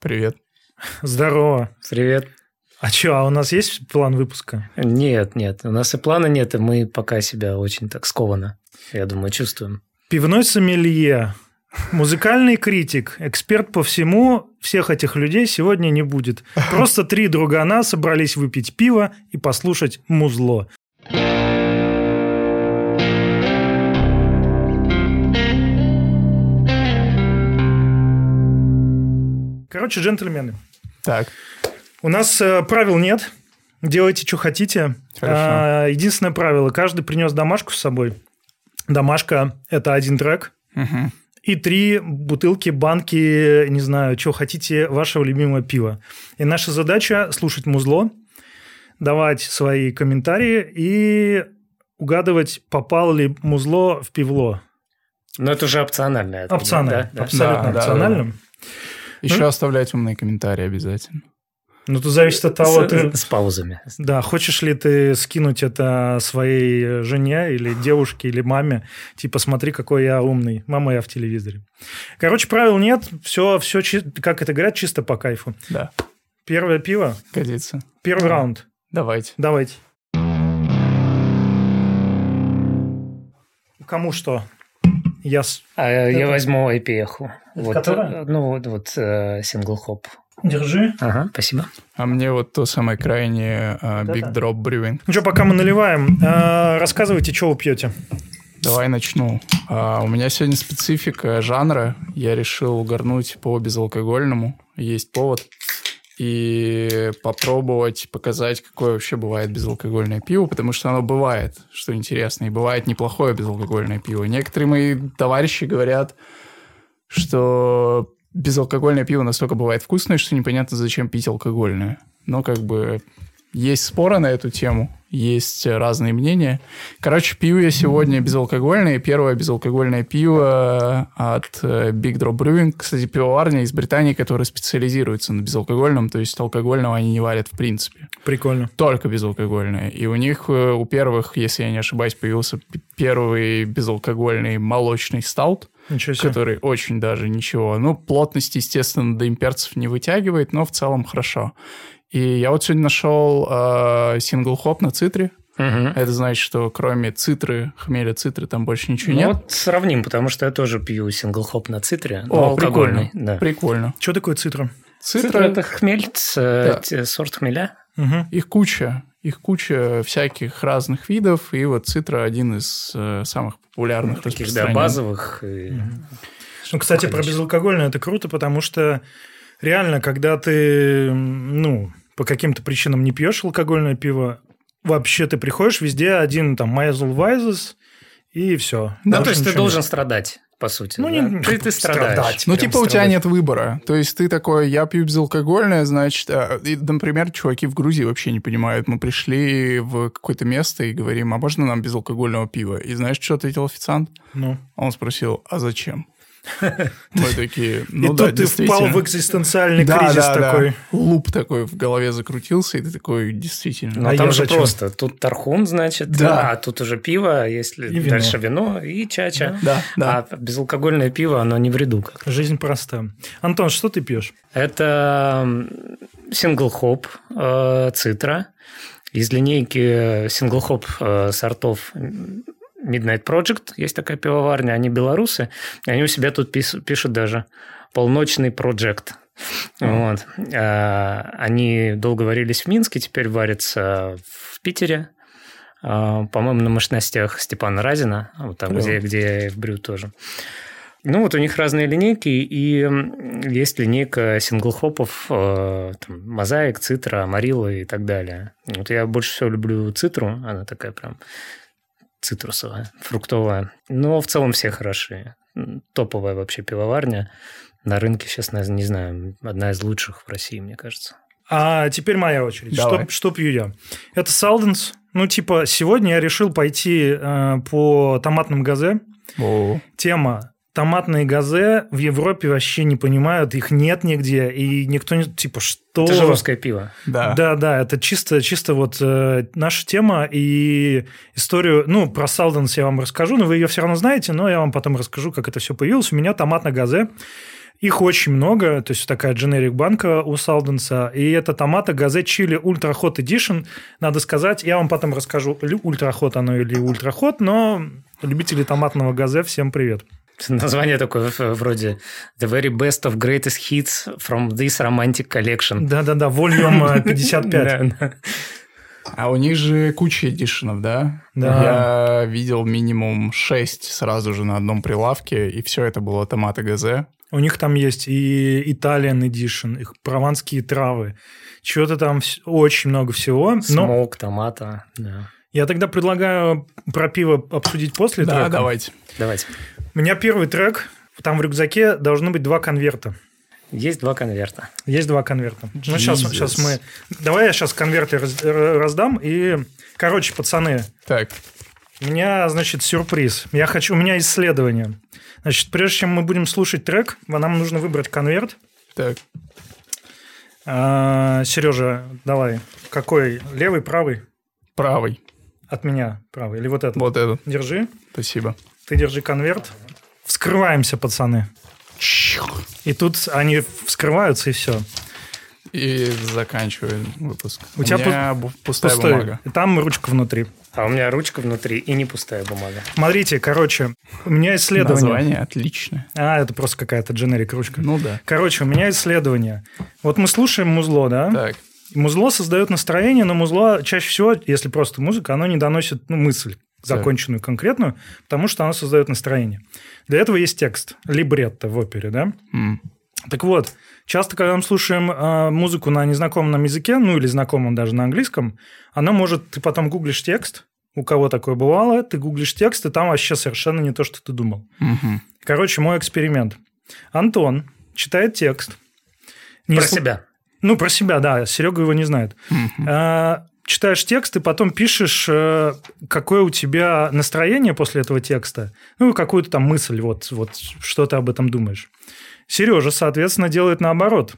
Привет. Здорово. Привет. А что, а у нас есть план выпуска? Нет, нет, у нас и плана нет, и мы пока себя очень так скованно, я думаю, чувствуем. Пивной сомелье, музыкальный критик, эксперт по всему, всех этих людей сегодня не будет. Просто три другана собрались выпить пиво и послушать музло. Короче, джентльмены, Так, у нас э, правил нет. Делайте, что хотите. Хорошо. А, единственное правило. Каждый принес домашку с собой. Домашка – это один трек. Мгм. И три бутылки, банки, не знаю, что хотите, вашего любимого пива. И наша задача – слушать музло, давать свои комментарии и угадывать, попало ли музло в пивло. Но это уже опционально. я так Опционально. да? Да? Абсолютно Да, да, опционально. Еще Ну. оставлять умные комментарии обязательно. Ну, тут зависит от того, С, ты, с паузами. Да, хочешь ли ты скинуть это своей жене или девушке или маме? Типа, смотри, какой я умный. Мама, я в телевизоре. Короче, правил нет. Все, все, как это говорят, чисто по кайфу. Да, Первое пиво, годится. первый раунд. Давайте. Давайте. Кому что? Я... А я возьму IPH. Вот, которая? э, ну, вот, вот э, сингл-хоп. Держи. Ага, спасибо. А мне вот то самое крайнее а, Big Drop Brewing. Ну что, пока мы наливаем, э, рассказывайте, что вы пьете. Давай начну. А, у меня сегодня специфика жанра. Я решил угорнуть по безалкогольному. Есть повод. И попробовать показать, какое вообще бывает безалкогольное пиво, потому что оно бывает, что интересно, и бывает неплохое безалкогольное пиво. Некоторые мои товарищи говорят, что безалкогольное пиво настолько бывает вкусное, что непонятно, зачем пить алкогольное. Но как бы есть споры на эту тему, есть разные мнения. Короче, пью я сегодня безалкогольное. Первое безалкогольное пиво от э, Big Drop Brewing. Кстати, пивоварня из Британии, которая специализируется на безалкогольном, то есть алкогольного они не варят в принципе. Прикольно. Только безалкогольное. И у них, э, у первых, если я не ошибаюсь, появился первый безалкогольный молочный стаут Ничего себе. который очень даже ничего. Ну, плотность, естественно, до имперцев не вытягивает, но в целом хорошо. И я вот сегодня нашел э, single hop на цитре. Мгм. Это значит, что кроме цитры, хмеля цитры, там больше ничего Ну, нет. вот сравним, потому что я тоже пью single hop на цитре. О, алкогольный. прикольно. Да. Прикольно. Что такое цитра? Цитра, Цитра – это хмель, ц- Да. т- сорт хмеля. Угу. их куча. Их куча всяких разных видов, и вот цитра один из э, самых популярных. Таких, да, базовых. и- Ну, кстати, про Конечно. безалкогольное это круто, потому что реально, когда ты, ну, по каким-то причинам не пьешь алкогольное пиво, вообще ты приходишь везде один там Майзл Вайзес и все. Ну, то есть ты должен страдать, по сути. Ну, да? не- ты, ты страдаешь. страдать. Ну, типа, у тебя страдать. нет выбора. То есть ты такой, я пью безалкогольное, значит... а, и, например, чуваки в Грузии вообще не понимают. Мы пришли в какое-то место и говорим, а можно нам безалкогольного пива? И знаешь, что ответил официант? Ну. Он спросил, а зачем? Мы такие, ну и да, тут ты впал в экзистенциальный Да, кризис да, да. такой. Луп такой в голове закрутился, и ты такой, действительно. Но А там я же зачем? просто. Тут тархун, значит, Да. а тут уже пиво, если И вино. дальше вино и чача. Да, да. А безалкогольное пиво, оно не в ряду. Как. Жизнь проста. Антон, что ты пьешь? Это single hop э, цитра из линейки single hop э, сортов Midnight Project. Есть такая пивоварня, они белорусы. и Они у себя тут пишут даже полночный проект. Вот. А, Они долго варились в Минске, теперь варятся в Питере. А, По-моему, на мощностях Степана Разина, вот там, Клево. где, где я и вбрю тоже. Ну, вот у них разные линейки, и есть линейка синглхопов, э, там, мозаик, цитра, амарилла и так далее. Вот я больше всего люблю цитру, она такая прям цитрусовая, фруктовая. Но в целом все хороши. Топовая вообще пивоварня. На рынке сейчас, не не знаю, одна из лучших в России, мне кажется. А теперь моя очередь. Давай. Что, что пью я? Это Салденс. Ну, типа, сегодня я решил пойти э, по томатным газе. О, Тема томатные газе в Европе вообще не понимают, их нет нигде, и никто не... Типа, что? Это же русское пиво. да. Да, да, это чисто, чисто вот э, наша тема и историю, ну, про Салденс я вам расскажу, но вы ее все равно знаете, но я вам потом расскажу, как это все появилось. У меня томатно газе. Их очень много, то есть такая generic банка у Салденса, и это томата газе чили Ultra Hot Edition. Надо сказать, я вам потом расскажу, Ultra Hot оно или Ultra Hot, но любители томатного газе, всем привет. Название такое вроде The very best of greatest hits from this romantic collection. Да-да-да, Volume 55. А у них же куча эдишенов, да? Да. Я видел минимум 6 сразу же на одном прилавке, и все это было томаты ГЗ. У них там есть и Italian Edition, их прованские травы. Чего-то там очень много всего. Смок, томата, да. Я тогда предлагаю про пиво обсудить после да, трека. давайте. Давайте. У меня первый трек. Там в рюкзаке должно быть два конверта. Есть два конверта. Есть два конверта. Jesus. Ну, сейчас, сейчас мы... Давай я сейчас конверты раз, раздам. И, короче, пацаны. Так. У меня, значит, сюрприз. Я хочу... У меня исследование. Значит, прежде чем мы будем слушать трек, нам нужно выбрать конверт. Так. А, Сережа, давай. Какой? Левый, правый? Правый. От меня правый. Или вот этот? Вот этот. Держи. Спасибо. Ты держи конверт. Вскрываемся, пацаны. И тут они вскрываются, и все. И заканчиваю выпуск. У, У тебя меня пу- пустая пустой. бумага. И там ручка внутри. А у меня ручка внутри и не пустая бумага. Смотрите, короче, у меня исследование. Название отличное. А, это просто какая-то дженерик ручка. Ну да. Короче, у меня исследование. Вот мы слушаем музло, да? Так. Музло создает настроение, но музло чаще всего, если просто музыка, оно не доносит ну, мысль законченную, конкретную, потому что оно создает настроение. Для этого есть текст, либретто в опере, да? Mm. Так вот, часто, когда мы слушаем э, музыку на незнакомом нам языке, ну или знакомом даже на английском, она может, ты потом гуглишь текст, у кого такое бывало, ты гуглишь текст, и там вообще совершенно не то, что ты думал. Mm-hmm. Короче, мой эксперимент. Антон читает текст. Не Про сл... себя. Ну, про себя, да. Серега его не знает. А, читаешь текст и потом пишешь, э, какое у тебя настроение после этого текста. Ну, какую-то там мысль, вот, вот что ты об этом думаешь. Сережа, соответственно, делает наоборот.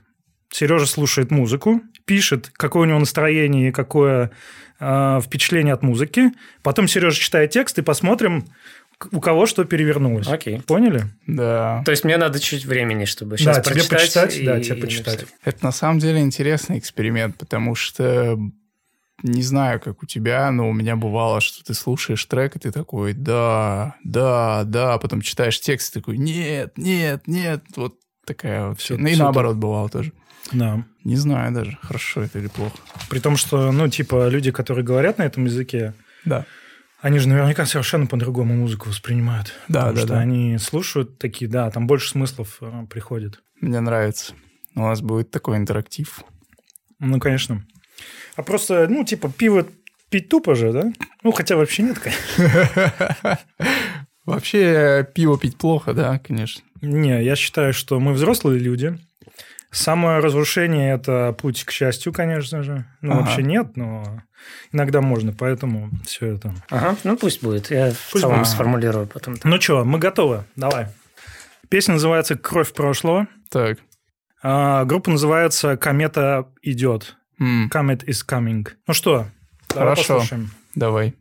Сережа слушает музыку, пишет, какое у него настроение и какое э, впечатление от музыки. Потом Сережа читает текст и посмотрим, у кого что перевернулось. Окей. Поняли? Да. То есть мне надо чуть времени, чтобы сейчас да, прочитать. тебе почитать, и, да, тебе и почитать. написать. Это на самом деле интересный эксперимент, потому что не знаю, как у тебя, но у меня бывало, что ты слушаешь трек, и ты такой, да, да, да, потом читаешь текст, и такой, нет, нет, нет, вот такая вот. Ну и наоборот бывало тоже. Да. Не знаю даже, хорошо это или плохо. При том, что, ну, типа, люди, которые говорят на этом языке, Да. Они же наверняка совершенно по-другому музыку воспринимают. Да, Потому да, что да. они слушают такие, да, там больше смыслов э, приходит. Мне нравится. У нас будет такой интерактив. Ну, конечно. А просто, ну, типа, пиво пить тупо же, да? Ну, хотя вообще нет, конечно. Вообще пиво пить плохо, да, конечно. Не, я считаю, что мы взрослые люди. Самое разрушение – это путь к счастью, конечно же. Ну, Ага. вообще нет, но иногда можно, поэтому все это. Ага, ну пусть будет. Я в Пусть целом будет. сформулирую потом. Ну что, мы готовы? Давай. Песня называется «Кровь прошлого». Так. А, группа называется «Комета идет». М, Comet is coming. Ну что, давай Хорошо. послушаем. давай.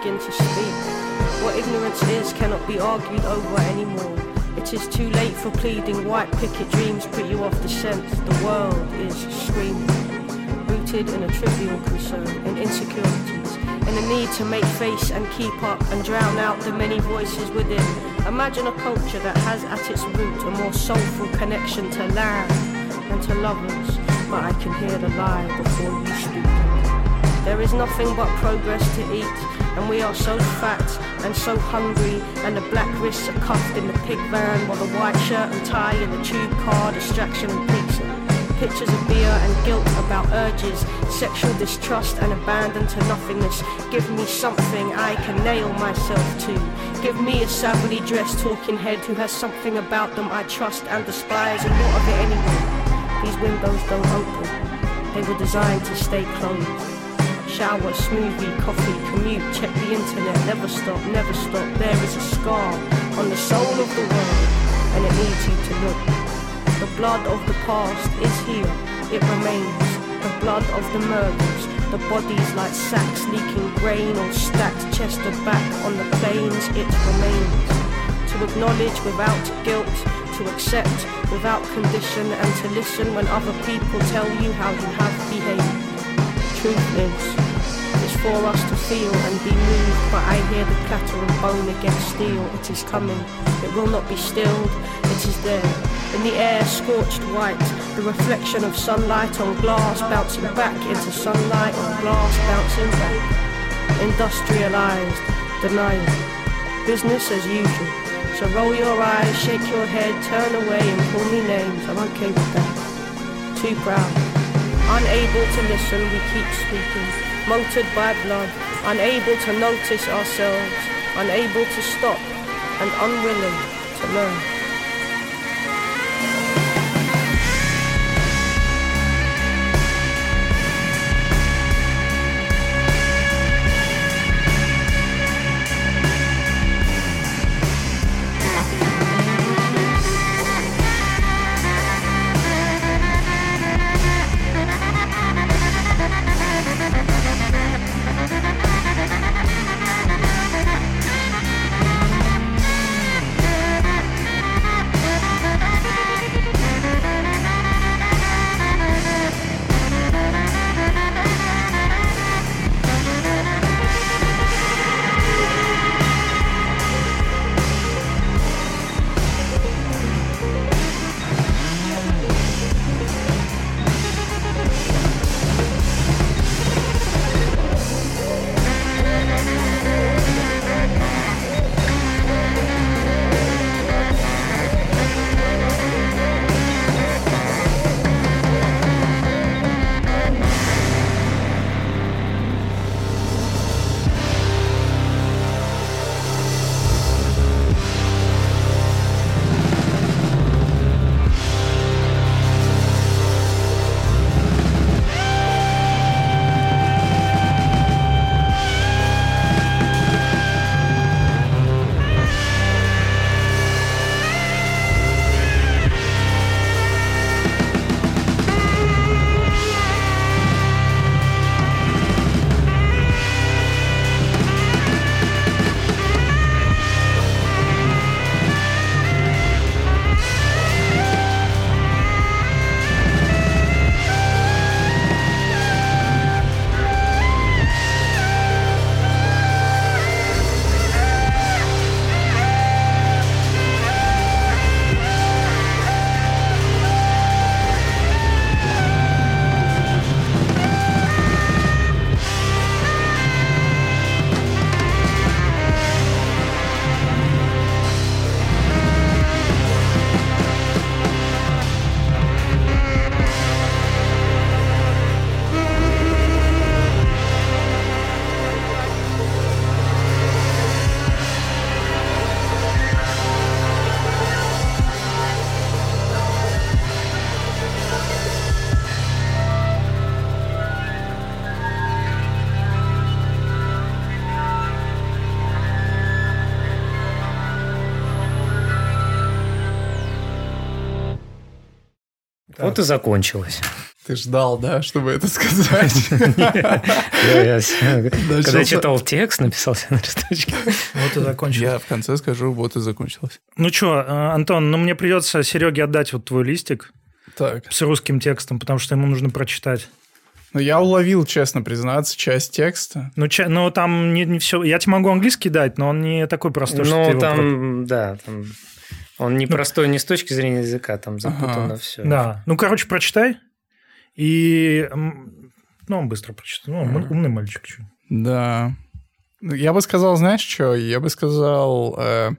Begin to speak. What ignorance is cannot be argued over anymore. It is too late for pleading. White picket dreams put you off the scent. The world is screaming, rooted in a trivial concern and insecurities, in a need to make face and keep up and drown out the many voices within. Imagine a culture that has at its root a more soulful connection to land and to lovers. But I can hear the lie before you speak. There is nothing but progress to eat, and we are so fat and so hungry, and the black wrists are cuffed in the pig van, while the white shirt and tie in the tube car, distraction and pizza. Pictures of beer and guilt about urges, sexual distrust and abandon to nothingness. Give me something I can nail myself to. Give me a savagely dressed talking head who has something about them I trust and despise, and what of it anyway? These windows don't open. They were designed to stay closed. Shower, smoothie, coffee, commute, check the internet, never stop, never stop. There is a scar on the soul of the world, and it needs you to look. The blood of the past is here, it remains. The blood of the murders, the bodies like sacks leaking grain or stacked chest to back on the plains, it remains. To acknowledge without guilt, to accept without condition, and to listen when other people tell you how you have behaved. Truth is, for us to feel and be moved, but I hear the clatter of bone against steel. It is coming, it will not be stilled, it is there. In the air, scorched white, the reflection of sunlight on glass bouncing back into sunlight on glass bouncing back. Industrialized, denial, business as usual. So roll your eyes, shake your head, turn away and call me names. I'm okay with that. Too proud. Unable to listen, we keep speaking. Motored by blood, unable to notice ourselves, unable to stop, and unwilling to learn. И закончилось. Ты ждал, да, чтобы это сказать? Когда читал текст, написался на листочке. Вот и закончилось. Я в конце скажу, вот и закончилось. Ну что, Антон, ну мне придется Сереге отдать вот твой листик так. с русским текстом, потому что ему нужно прочитать. Ну, я уловил, честно признаться, часть текста. Ну, ча- ну там не, не все. Я тебе могу английский дать, но он не такой простой, что ты Ну, его там, да, там... Он не простой не с точки зрения языка, там запутано Ага. все. Да. Ну, короче, прочитай. И... Ну, он быстро прочитает. Ну, он умный мальчик. чё. Да. Ну, Я бы сказал, знаешь что? Я бы сказал э,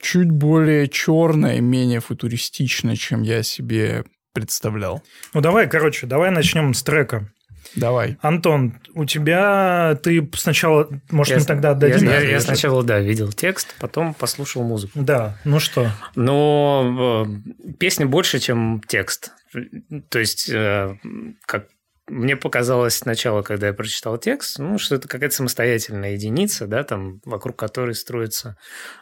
чуть более черное, менее футуристичное, чем я себе представлял. Ну, давай, короче, давай начнем с трека. Давай. Антон, у тебя... Ты сначала... Может, Я, мы тогда я- отдадим? я- да? я сначала, да, видел текст, потом послушал музыку. Да, ну что? Но э, песня больше, чем текст. То есть, э, как мне показалось сначала, когда я прочитал текст, ну, что это какая-то самостоятельная единица, да, там, вокруг которой строится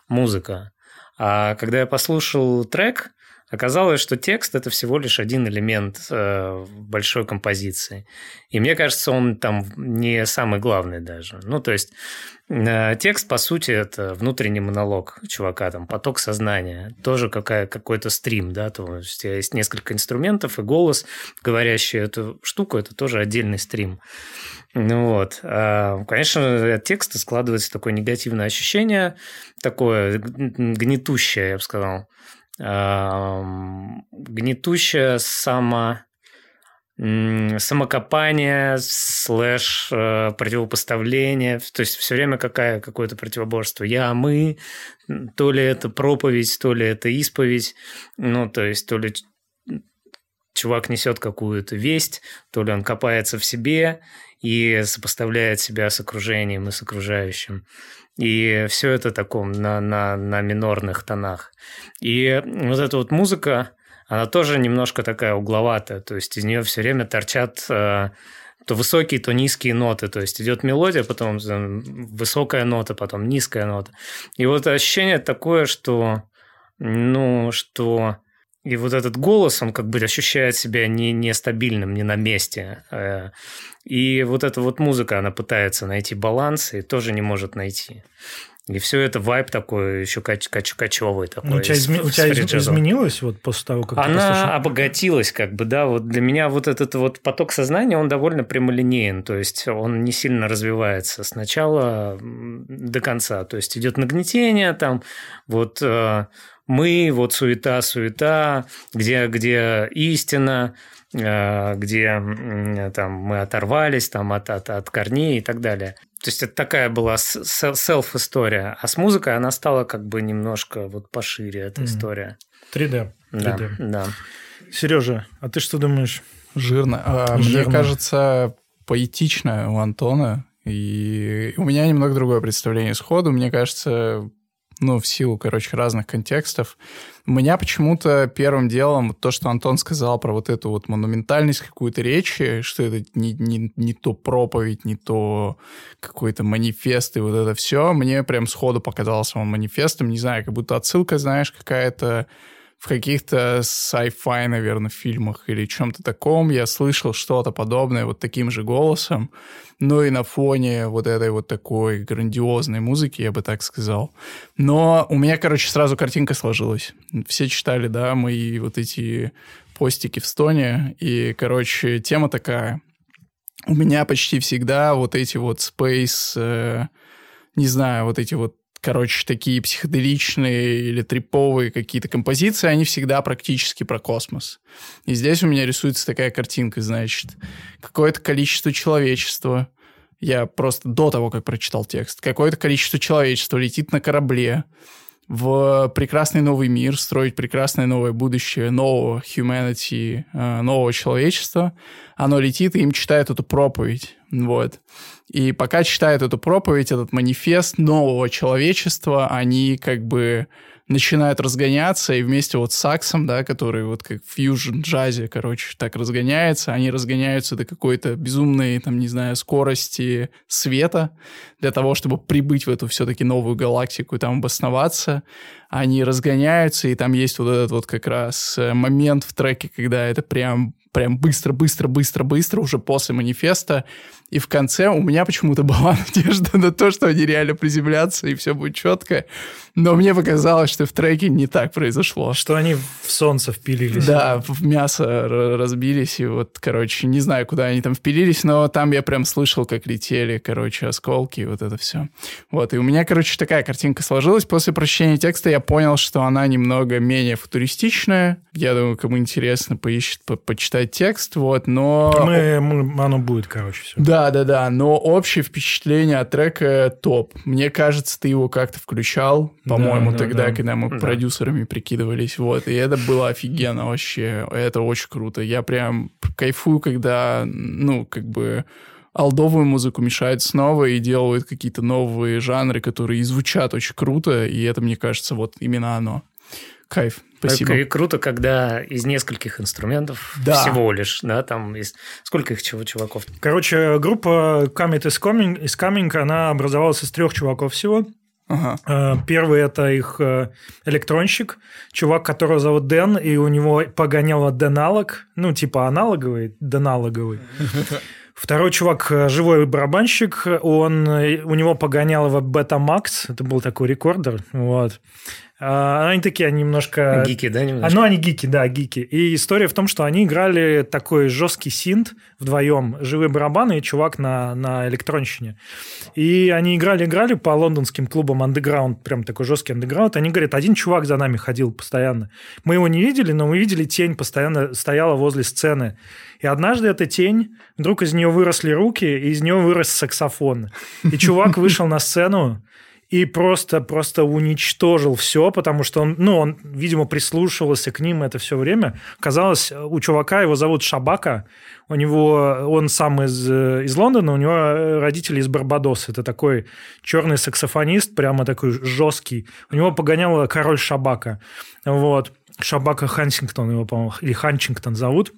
музыка. А когда я послушал трек, оказалось, что текст – это всего лишь один элемент э, большой композиции. И мне кажется, он там не самый главный даже. Ну, то есть, э, текст, по сути, это внутренний монолог чувака, там, поток сознания. Тоже какая, какой-то стрим, да, то есть тебя есть несколько инструментов, и голос, говорящий эту штуку, это тоже отдельный стрим. Ну вот. А, Конечно, от текста складывается такое негативное ощущение, такое гнетущее, я бы сказал. Гнетущее само самокопание, слэш э, противопоставление, то есть все время какая, какое-то противоборство. Я, мы, то ли это проповедь, то ли это исповедь, ну, то есть то ли чувак несет какую-то весть, то ли он копается в себе и сопоставляет себя с окружением и с окружающим. И все это таком на, на, на минорных тонах. И вот эта вот музыка, она тоже немножко такая угловатая, то есть из нее все время торчат э, то высокие, то низкие ноты, то есть идет мелодия, потом высокая нота, потом низкая нота. И вот ощущение такое, что, ну, что и вот этот голос, он как бы ощущает себя не, нестабильным, не на месте. Э, И вот эта вот музыка, она пытается найти баланс и тоже не может найти. И все это вайб такой еще кач, кач, кочевый такой. Ну, у тебя, изме- у тебя изменилось вот после того, как ты Она послушал? обогатилась, как бы, да. Вот для меня вот этот вот поток сознания, он довольно прямолинеен, то есть он не сильно развивается с начала м, до конца. То есть идет нагнетение, там вот э, мы, вот суета, суета, где, где истина, э, где там мы оторвались там от, от, от корней и так далее. То есть это такая была селф-история. А с музыкой она стала как бы немножко вот пошире, эта Мгм. история. 3D. Да, 3D. да. Сережа, а ты что думаешь? Жирно. А, Мне Жирно. кажется, поэтично у Антона. И у меня немного другое представление сходу. Мне кажется, ну, в силу, короче, разных контекстов. У меня почему-то первым делом то, что Антон сказал про вот эту вот монументальность какую-то речи, что это не, не, не то проповедь, не то какой-то манифест и вот это все, мне прям сходу показался он манифестом, не знаю, как будто отсылка, знаешь, какая-то в каких-то sci-fi, наверное, фильмах или чем-то таком я слышал что-то подобное вот таким же голосом, ну и на фоне вот этой вот такой грандиозной музыки, я бы так сказал. Но у меня, короче, сразу картинка сложилась. Все читали, да, мои вот эти постики в стоне, и, короче, тема такая. У меня почти всегда вот эти вот space, э, не знаю, вот эти вот короче, такие психоделичные или триповые какие-то композиции, они всегда практически про космос. И здесь у меня рисуется такая картинка, значит, какое-то количество человечества, я просто до того, как прочитал текст, какое-то количество человечества летит на корабле в прекрасный новый мир, строить прекрасное новое будущее, нового humanity, э, нового человечества. Оно летит и им читает эту проповедь. Вот. И пока читают эту проповедь, этот манифест нового человечества, они как бы начинают разгоняться, и вместе вот с саксом, да, который вот как в фьюжн джазе, короче, так разгоняется, они разгоняются до какой-то безумной, там, не знаю, скорости света для того, чтобы прибыть в эту все-таки новую галактику и там обосноваться. Они разгоняются, и там есть вот этот вот как раз момент в треке, когда это прям прям быстро, быстро, быстро, быстро, уже после манифеста. И в конце у меня почему-то была надежда на то, что они реально приземлятся, и все будет четко. Но мне показалось, что в треке не так произошло. Что они в солнце впилились. Да, в мясо разбились, и вот, короче, не знаю, куда они там впилились, но там я прям слышал, как летели, короче, осколки, вот это все. Вот, и у меня, короче, такая картинка сложилась. После прочтения текста я понял, что она немного менее футуристичная. Я думаю, кому интересно, поищет, по почитать текст, вот, но... Мы, мы, оно будет, короче, все. Да, да, да, но общее впечатление от трека топ. Мне кажется, ты его как-то включал, по-моему, Да, да, тогда, да. когда мы Да. продюсерами прикидывались, вот, и это было офигенно вообще, это очень круто. Я прям кайфую, когда, ну, как бы алдовую музыку мешают снова и делают какие-то новые жанры, которые и звучат очень круто, и это, мне кажется, вот именно оно. Кайф. Спасибо. И круто, когда из нескольких инструментов Да. всего лишь, да, там из... Сколько их чего, чуваков? Короче, группа Comet is Coming, is Coming, она образовалась из трех чуваков всего. Ага. Э, Первый – это их э, электронщик, чувак, которого зовут Дэн, и у него погоняло Деналог, ну, типа аналоговый, Деналоговый. Второй чувак – живой барабанщик, он, э, у него погоняло Betamax, это был такой рекордер, вот. А, Они такие, они немножко... Гики, да, А, немножко? ну, они гики, да, гики. И история в том, что они играли такой жесткий синт вдвоем, живые барабаны и чувак на, на электронщине. И они играли-играли по лондонским клубам андеграунд, прям такой жесткий андеграунд. Они говорят, один чувак за нами ходил постоянно. Мы его не видели, но мы видели тень постоянно стояла возле сцены. И однажды эта тень, вдруг из нее выросли руки, и из нее вырос саксофон. И чувак вышел на сцену, и просто, просто уничтожил все, потому что он, ну, он, видимо, прислушивался к ним это все время. Казалось, у чувака, его зовут Шабака, у него, он сам из, из Лондона, у него э, родители из Барбадоса. Это такой черный саксофонист, прямо такой жесткий. У него погонял король Шабака. Вот. Шабака Хансингтон его, по-моему, или Ханчингтон зовут.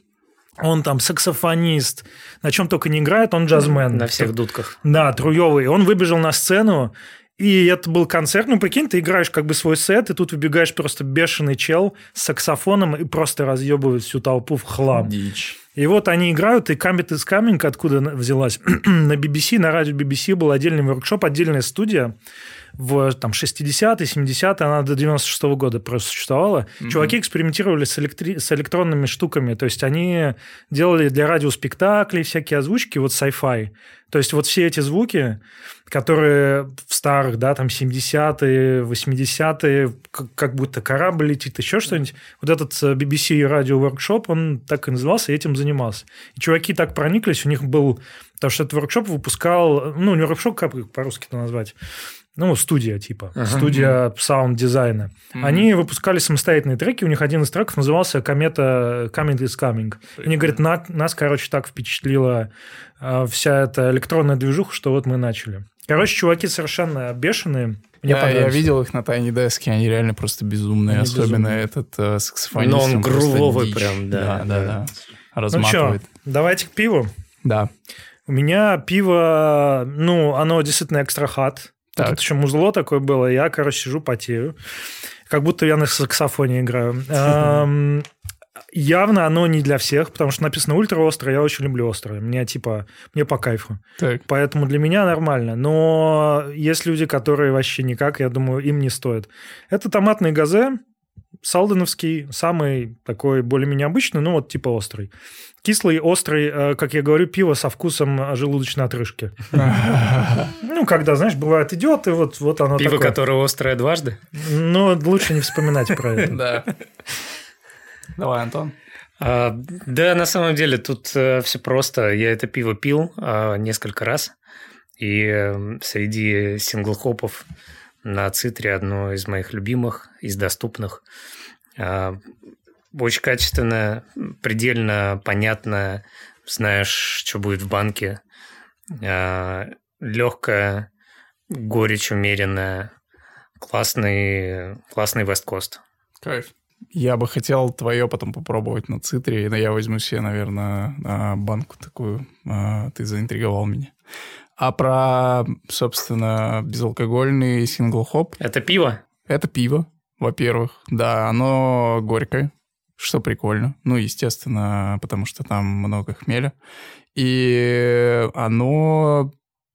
Он там саксофонист, на чем только не играет, он джазмен. На всех дудках. Да, Труевый. Он выбежал на сцену, и это был концерт. Ну, прикинь, ты играешь как бы свой сет, и тут выбегаешь просто бешеный чел с саксофоном и просто разъебывает всю толпу в хлам. Дичь. И вот они играют, и Камбит из Каминг, откуда взялась, на BBC, на радио BBC был отдельный воркшоп, отдельная студия в там, 60-е, 70-е, она до 96 -го года просто существовала. Чуваки экспериментировали с, электри- с электронными штуками, то есть они делали для радио спектакли, всякие озвучки, вот sci-fi. То есть вот все эти звуки, которые в старых, да, там 70-е, 80-е, как, как будто корабль летит, еще что-нибудь. Вот этот э, BBC радио воркшоп, он так и назывался, и этим занимался. И чуваки так прониклись, у них был... Потому что этот воркшоп выпускал... Ну, не воркшоп, как по-русски это назвать? Ну, студия типа, студия саунд-дизайна. Они выпускали самостоятельные треки, у них один из треков назывался «Комета Comet Is Coming». Они говорят, «На- нас, короче, так впечатлила э, вся эта электронная движуха, что вот мы начали. Короче, чуваки совершенно бешеные. Мне Я, я видел их на Tiny Desk е, они реально просто безумные. Они Особенно безумные. этот э, саксофонист. Но он просто грувовый прям, да, Да, да, да. да. Ну что, давайте к пиву. Да. У меня пиво, ну, оно действительно экстрахат. Так. Тут еще музло такое было. Я, короче, сижу, потею. Как будто я на саксофоне играю. Явно оно не для всех, потому что написано ультра острое, я очень люблю острое. Мне типа, мне по кайфу. Так. Поэтому для меня нормально. Но есть люди, которые вообще никак, я думаю, им не стоит. Это томатный газе, салденовский, самый такой более-менее обычный, ну вот типа острый. Кислый, острый, э, как я говорю, пиво со вкусом э, желудочной отрыжки. Ну, когда, знаешь, бывает, идет, и вот, вот оно Пиво, такое. которое острое дважды. Но лучше не вспоминать про это. Да. Давай, Антон. А, да, на самом деле тут все просто. Я это пиво пил а, несколько раз. И э, среди сингл-хопов на цитре одно из моих любимых, из доступных. А, очень качественно, предельно понятно, знаешь, что будет в банке. Легкая, горечь умеренная, классный, классный весткост. Кайф. Я бы хотел твое потом попробовать на цитре, но я возьму себе, наверное, а, банку такую. А, Ты заинтриговал меня. А про, собственно, безалкогольный сингл-хоп, Это пиво? это пиво, во-первых. Да, оно горькое. Что прикольно. Ну, естественно, потому что там много хмеля. И оно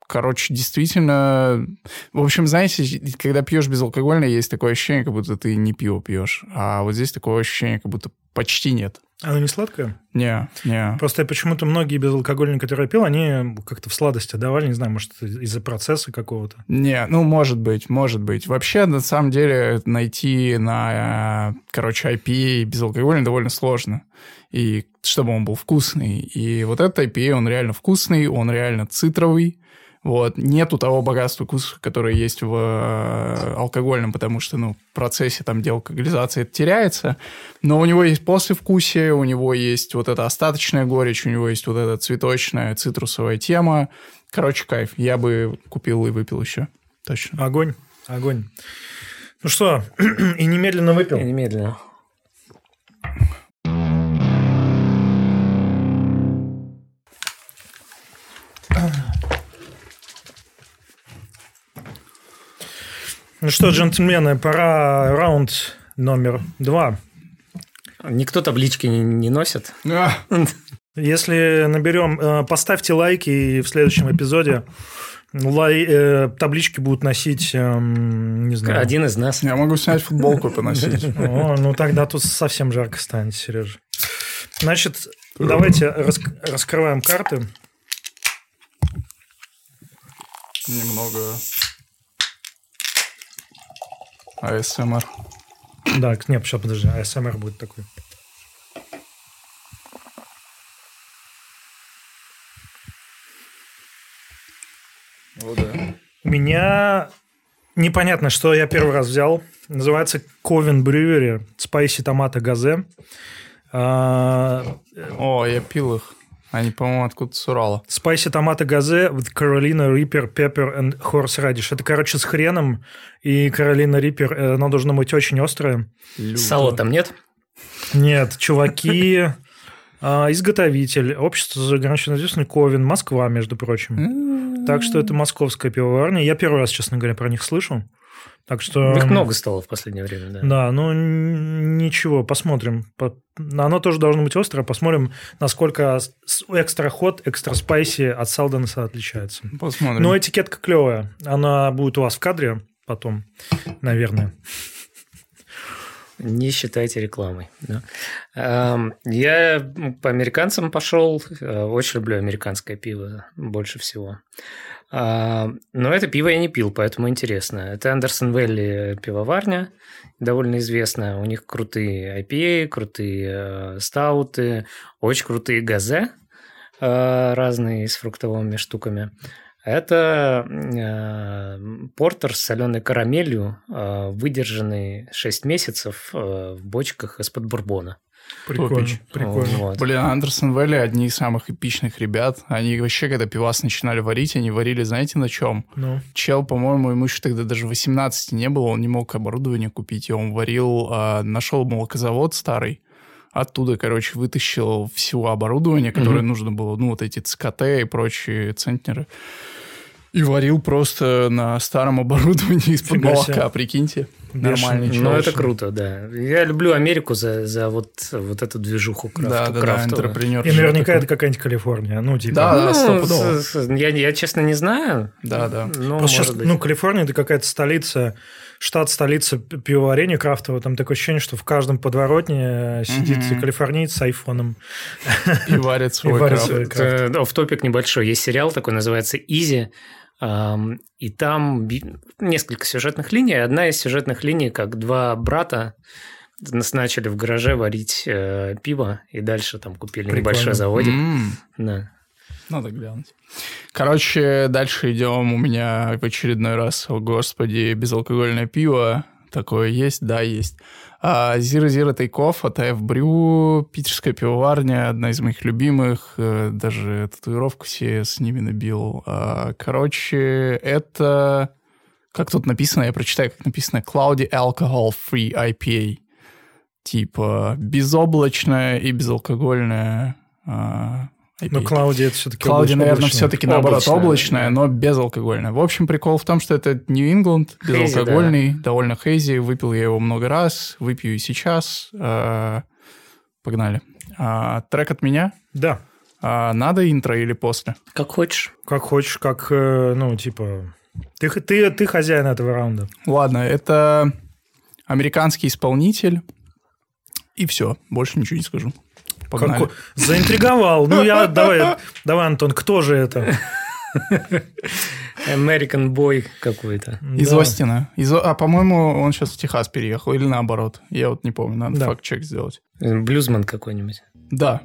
короче, действительно... В общем, знаете, когда пьешь безалкогольное, есть такое ощущение, как будто ты не пиво пьешь. А вот здесь такое ощущение, как будто почти нет. Оно не сладкое? Не, не. Просто почему-то многие безалкогольные, которые я пил, они как-то в сладости давали, не знаю, может, из-за процесса какого-то. Не, ну, может быть, может быть. Вообще, на самом деле, найти на, короче, IPA безалкогольный довольно сложно. И чтобы он был вкусный. И вот этот IPA, он реально вкусный, он реально цитровый, вот. Нету того богатства вкуса, которое есть в э, алкогольном, потому что, ну, в процессе там деалкоголизации это теряется. Но у него есть послевкусие, у него есть вот эта остаточная горечь, у него есть вот эта цветочная, цитрусовая тема. Короче, кайф. Я бы купил и выпил еще. Точно. Огонь. Огонь. Ну что, и немедленно выпил. И немедленно. Ну что, джентльмены, пора раунд номер два. Никто таблички не, не носит. Если наберем, э, поставьте лайки, и в следующем эпизоде лай, э, таблички будут носить, э, не знаю. Один из нас. Я могу снять футболку и поносить. О, ну тогда тут совсем жарко станет, Сережа. Значит, давайте раскрываем карты. Немного АСМР. Да, нет, сейчас подожди, АСМР будет такой. О, да. У меня непонятно, что я первый раз взял. Называется Ковен Брювери Спайси Томата Газе. О, я пил их. Они, по-моему, откуда с Урала. Spicy томаты газе with Carolina Reaper, Pepper and Horseradish. Это, короче, с хреном. И Carolina Reaper, э, оно должно быть очень острое. Люто. Сала там нет? Нет, чуваки... А, изготовитель, общество за ограниченной ответственностью Ковен, Москва, между прочим. Так что это московская пивоварня. Я первый раз, честно говоря, про них слышу. Так что... Их много стало в последнее время, да. Да, ну ничего, посмотрим. Оно тоже должно быть острое. Посмотрим, насколько экстра ход, экстра спайси от Салденса отличается. Посмотрим. Но этикетка клевая. Она будет у вас в кадре потом, наверное. Не считайте рекламой. Да. Я по американцам пошел. Э, очень люблю американское пиво больше всего. А, но это пиво я не пил, поэтому интересно. Это Андерсон Велли пивоварня, довольно известная. У них крутые IPA, крутые э, стауты, очень крутые газе э, разные с фруктовыми штуками. Это э, портер с соленой карамелью, выдержанный 6 месяцев в бочках из-под бурбона. Прикольно, Топич. прикольно. Вот. Блин, Андерсон Вэлли одни из самых эпичных ребят. Они вообще, когда пивас начинали варить, они варили, знаете, на чем? Ну. Чел, по-моему, ему еще тогда даже 18 не было, он не мог оборудование купить, и он варил, а, нашел молокозавод старый, оттуда, короче, вытащил всего оборудование, которое угу. нужно было, ну, вот эти ЦКТ и прочие центнеры. И варил просто на старом оборудовании из-под молока, прикиньте. Нормальный человек. Ну, это круто, да. Я люблю Америку за, за вот, вот эту движуху крафт, да, да, крафтовую. Да, И наверняка такой. это какая-нибудь Калифорния. Ну, типа... Да, да, стопудово. Я, я, честно, не знаю. Да, да. Ну, Просто сейчас, ну, Калифорния – это какая-то столица, штат столица пивоварения крафтового. Там такое ощущение, что в каждом подворотне сидит угу. калифорниец с айфоном. И варит свой крафт. В топик небольшой. Есть сериал такой, называется «Изи». И там несколько сюжетных линий. Одна из сюжетных линий, как два брата начали в гараже варить э, пиво, и дальше там купили Прикольно. небольшой заводик. Mm. Да. Надо глянуть. Короче, дальше идем. У меня в очередной раз, о господи, безалкогольное пиво. Такое есть? Да, есть. А Zero Take от AF Brew, питерская пивоварня, одна из моих любимых, э, даже татуировку себе с ними набил. А, короче, это, как тут написано, я прочитаю, как написано, Cloudy Alcohol Free IPA. Типа безоблачная и безалкогольная а, но Клауди это все-таки Клауди, наверное, все-таки наоборот облачная, но безалкогольная. В общем, прикол в том, что это Нью-Ингланд, безалкогольный, да. довольно хейзи. Выпил я его много раз, выпью и сейчас. А, Погнали. А, трек от меня. Да, А, надо интро или после? Как хочешь. как хочешь, как, э, ну, типа... Ты, х- ты, ты хозяин этого раунда. Ладно, это американский исполнитель. И все, больше ничего не скажу. Погнали. Како- Заинтриговал. Ну, я... Давай, давай, Антон, кто же это? American Boy какой-то. Из Да. Остина. Из, а, по-моему, он сейчас в Техас переехал. Или наоборот. Я вот не помню. Надо Да. факт-чек сделать. Блюзман какой-нибудь. Да.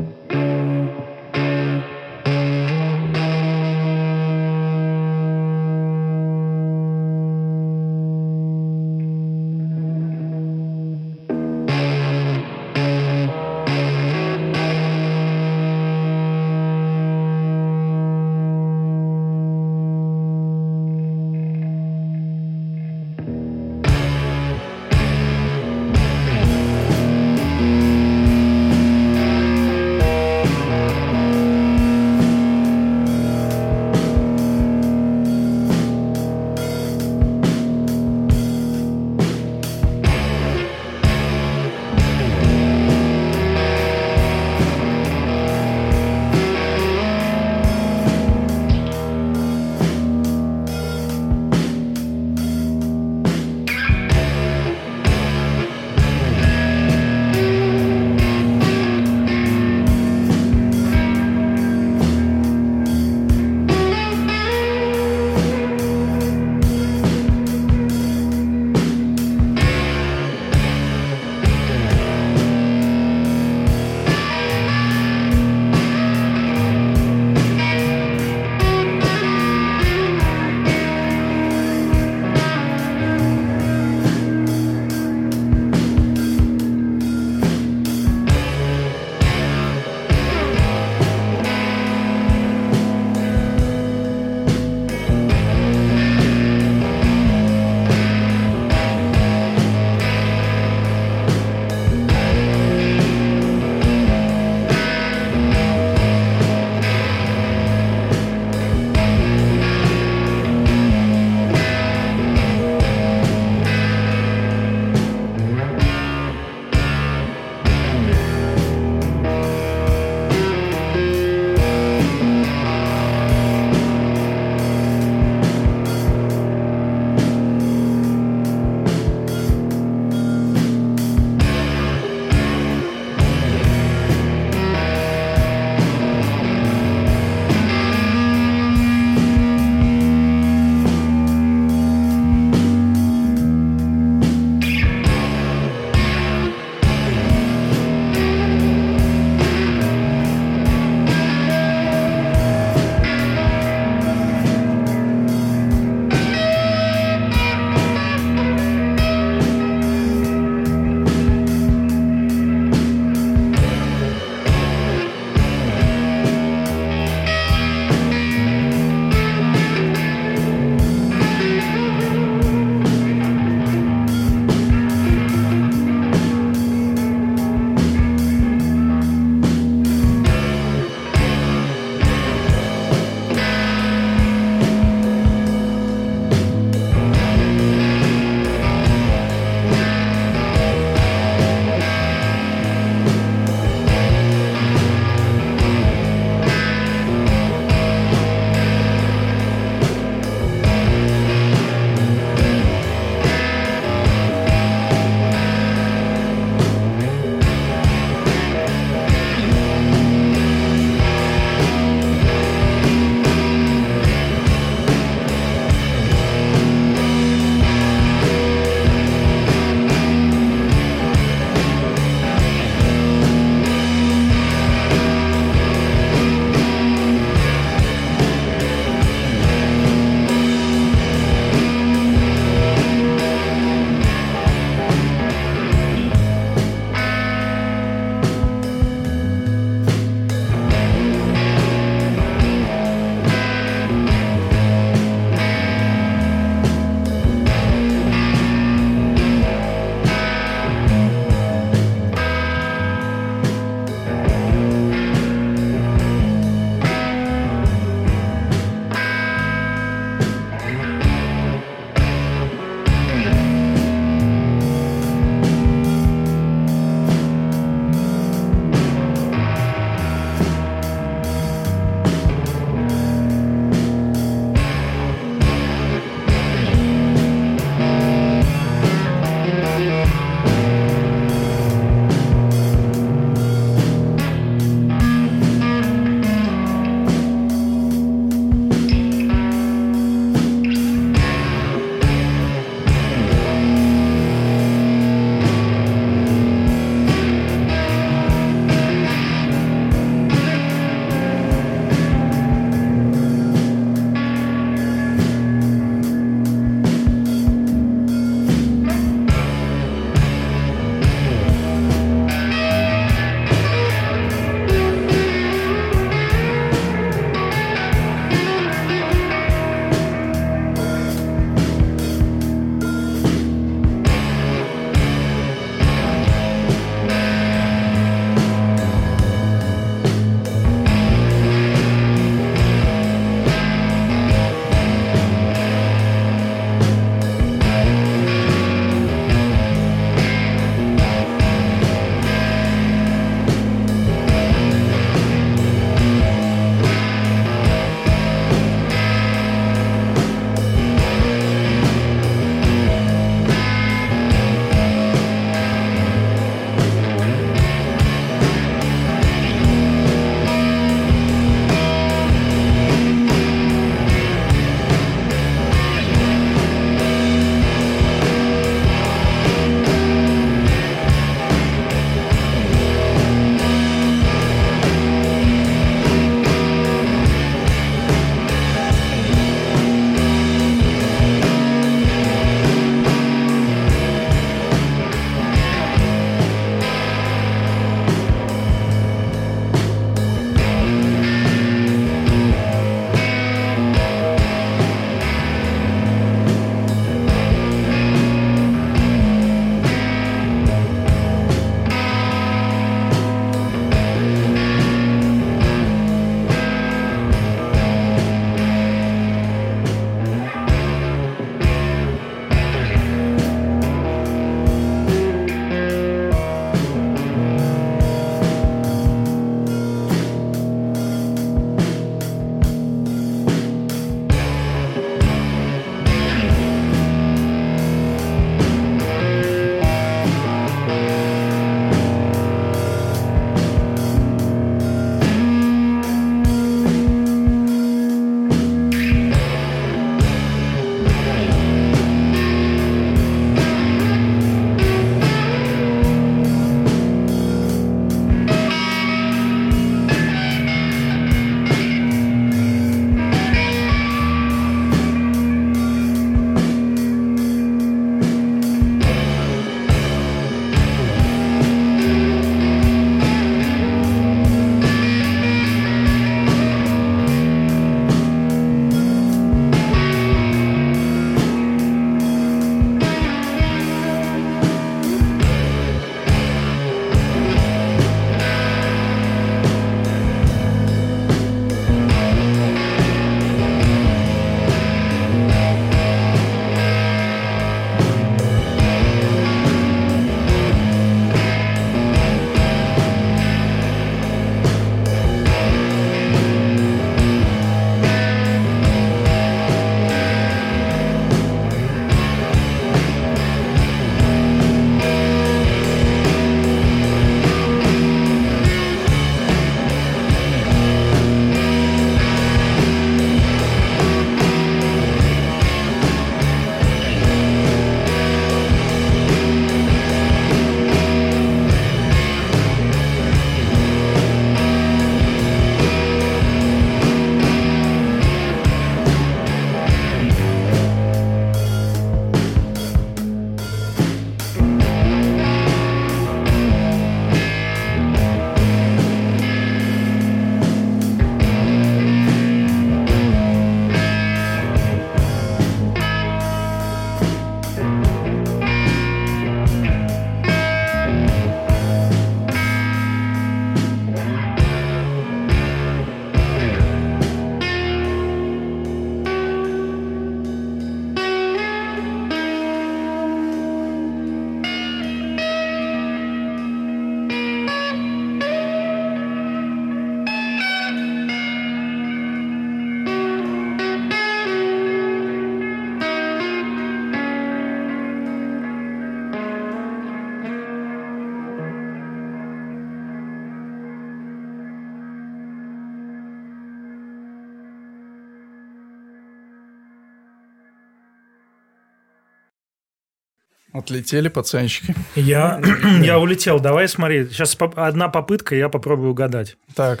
Отлетели пацанчики. Я, я улетел. Давай смотри. Сейчас одна попытка, и я попробую угадать. Так,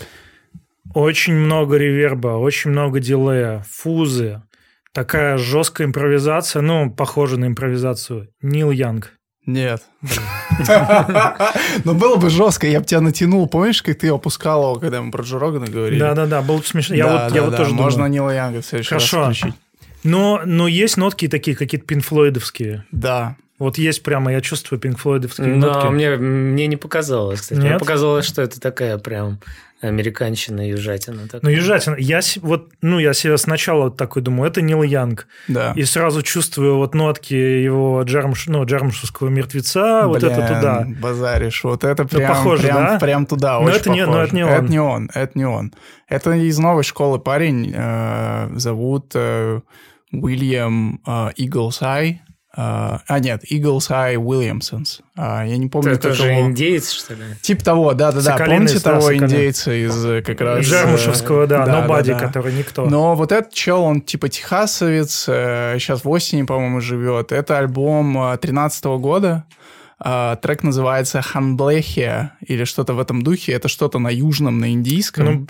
Очень много реверба, очень много дилея, фузы. Такая жесткая импровизация, ну, похожа на импровизацию. Нил Янг. нет. Но было бы жестко, я бы тебя натянул. Помнишь, как ты опускал его, когда мы про Джо Рогана говорили? Да-да-да, было бы смешно. Я Да, вот, да, я вот да, тоже Можно думаю. Нила Янга в следующий Хорошо. раз включить. Но, но есть нотки такие, какие-то пинфлойдовские. Да. Вот есть прямо, я чувствую пинфлойдовские Да, нотки. мне, мне не показалось, кстати. Мне Нет? показалось, что это такая прям американщина, южатина. такая. Ну, ежатина. Я, вот, ну, я себе сначала вот такой думаю, это Нил Янг. Да. И сразу чувствую вот нотки его джермш, ну, джермшевского мертвеца, вот это Блин, туда. Базаришь. Вот это прям, похоже, прям, да? прям туда. Но очень это не- но это не он. Это не он. Это не он. Это из новой школы парень. э, зовут э, Уильям э, Eagles Э, а, нет, Eagles Eye Williamsons. А, я не помню, Это тоже его... индеец, что ли? Типа того, да-да-да. Помните того Соколиный. индейца из э, как раз... э, Джермушевского, да, да, Нобади, да, да. который никто. Но вот этот чел, он типа техасовец, сейчас в осени, по-моему, живет. Это альбом 13 года. А, Трек называется «Ханблехия» или что-то в этом духе. Это что-то на южном, на индийском. Ну,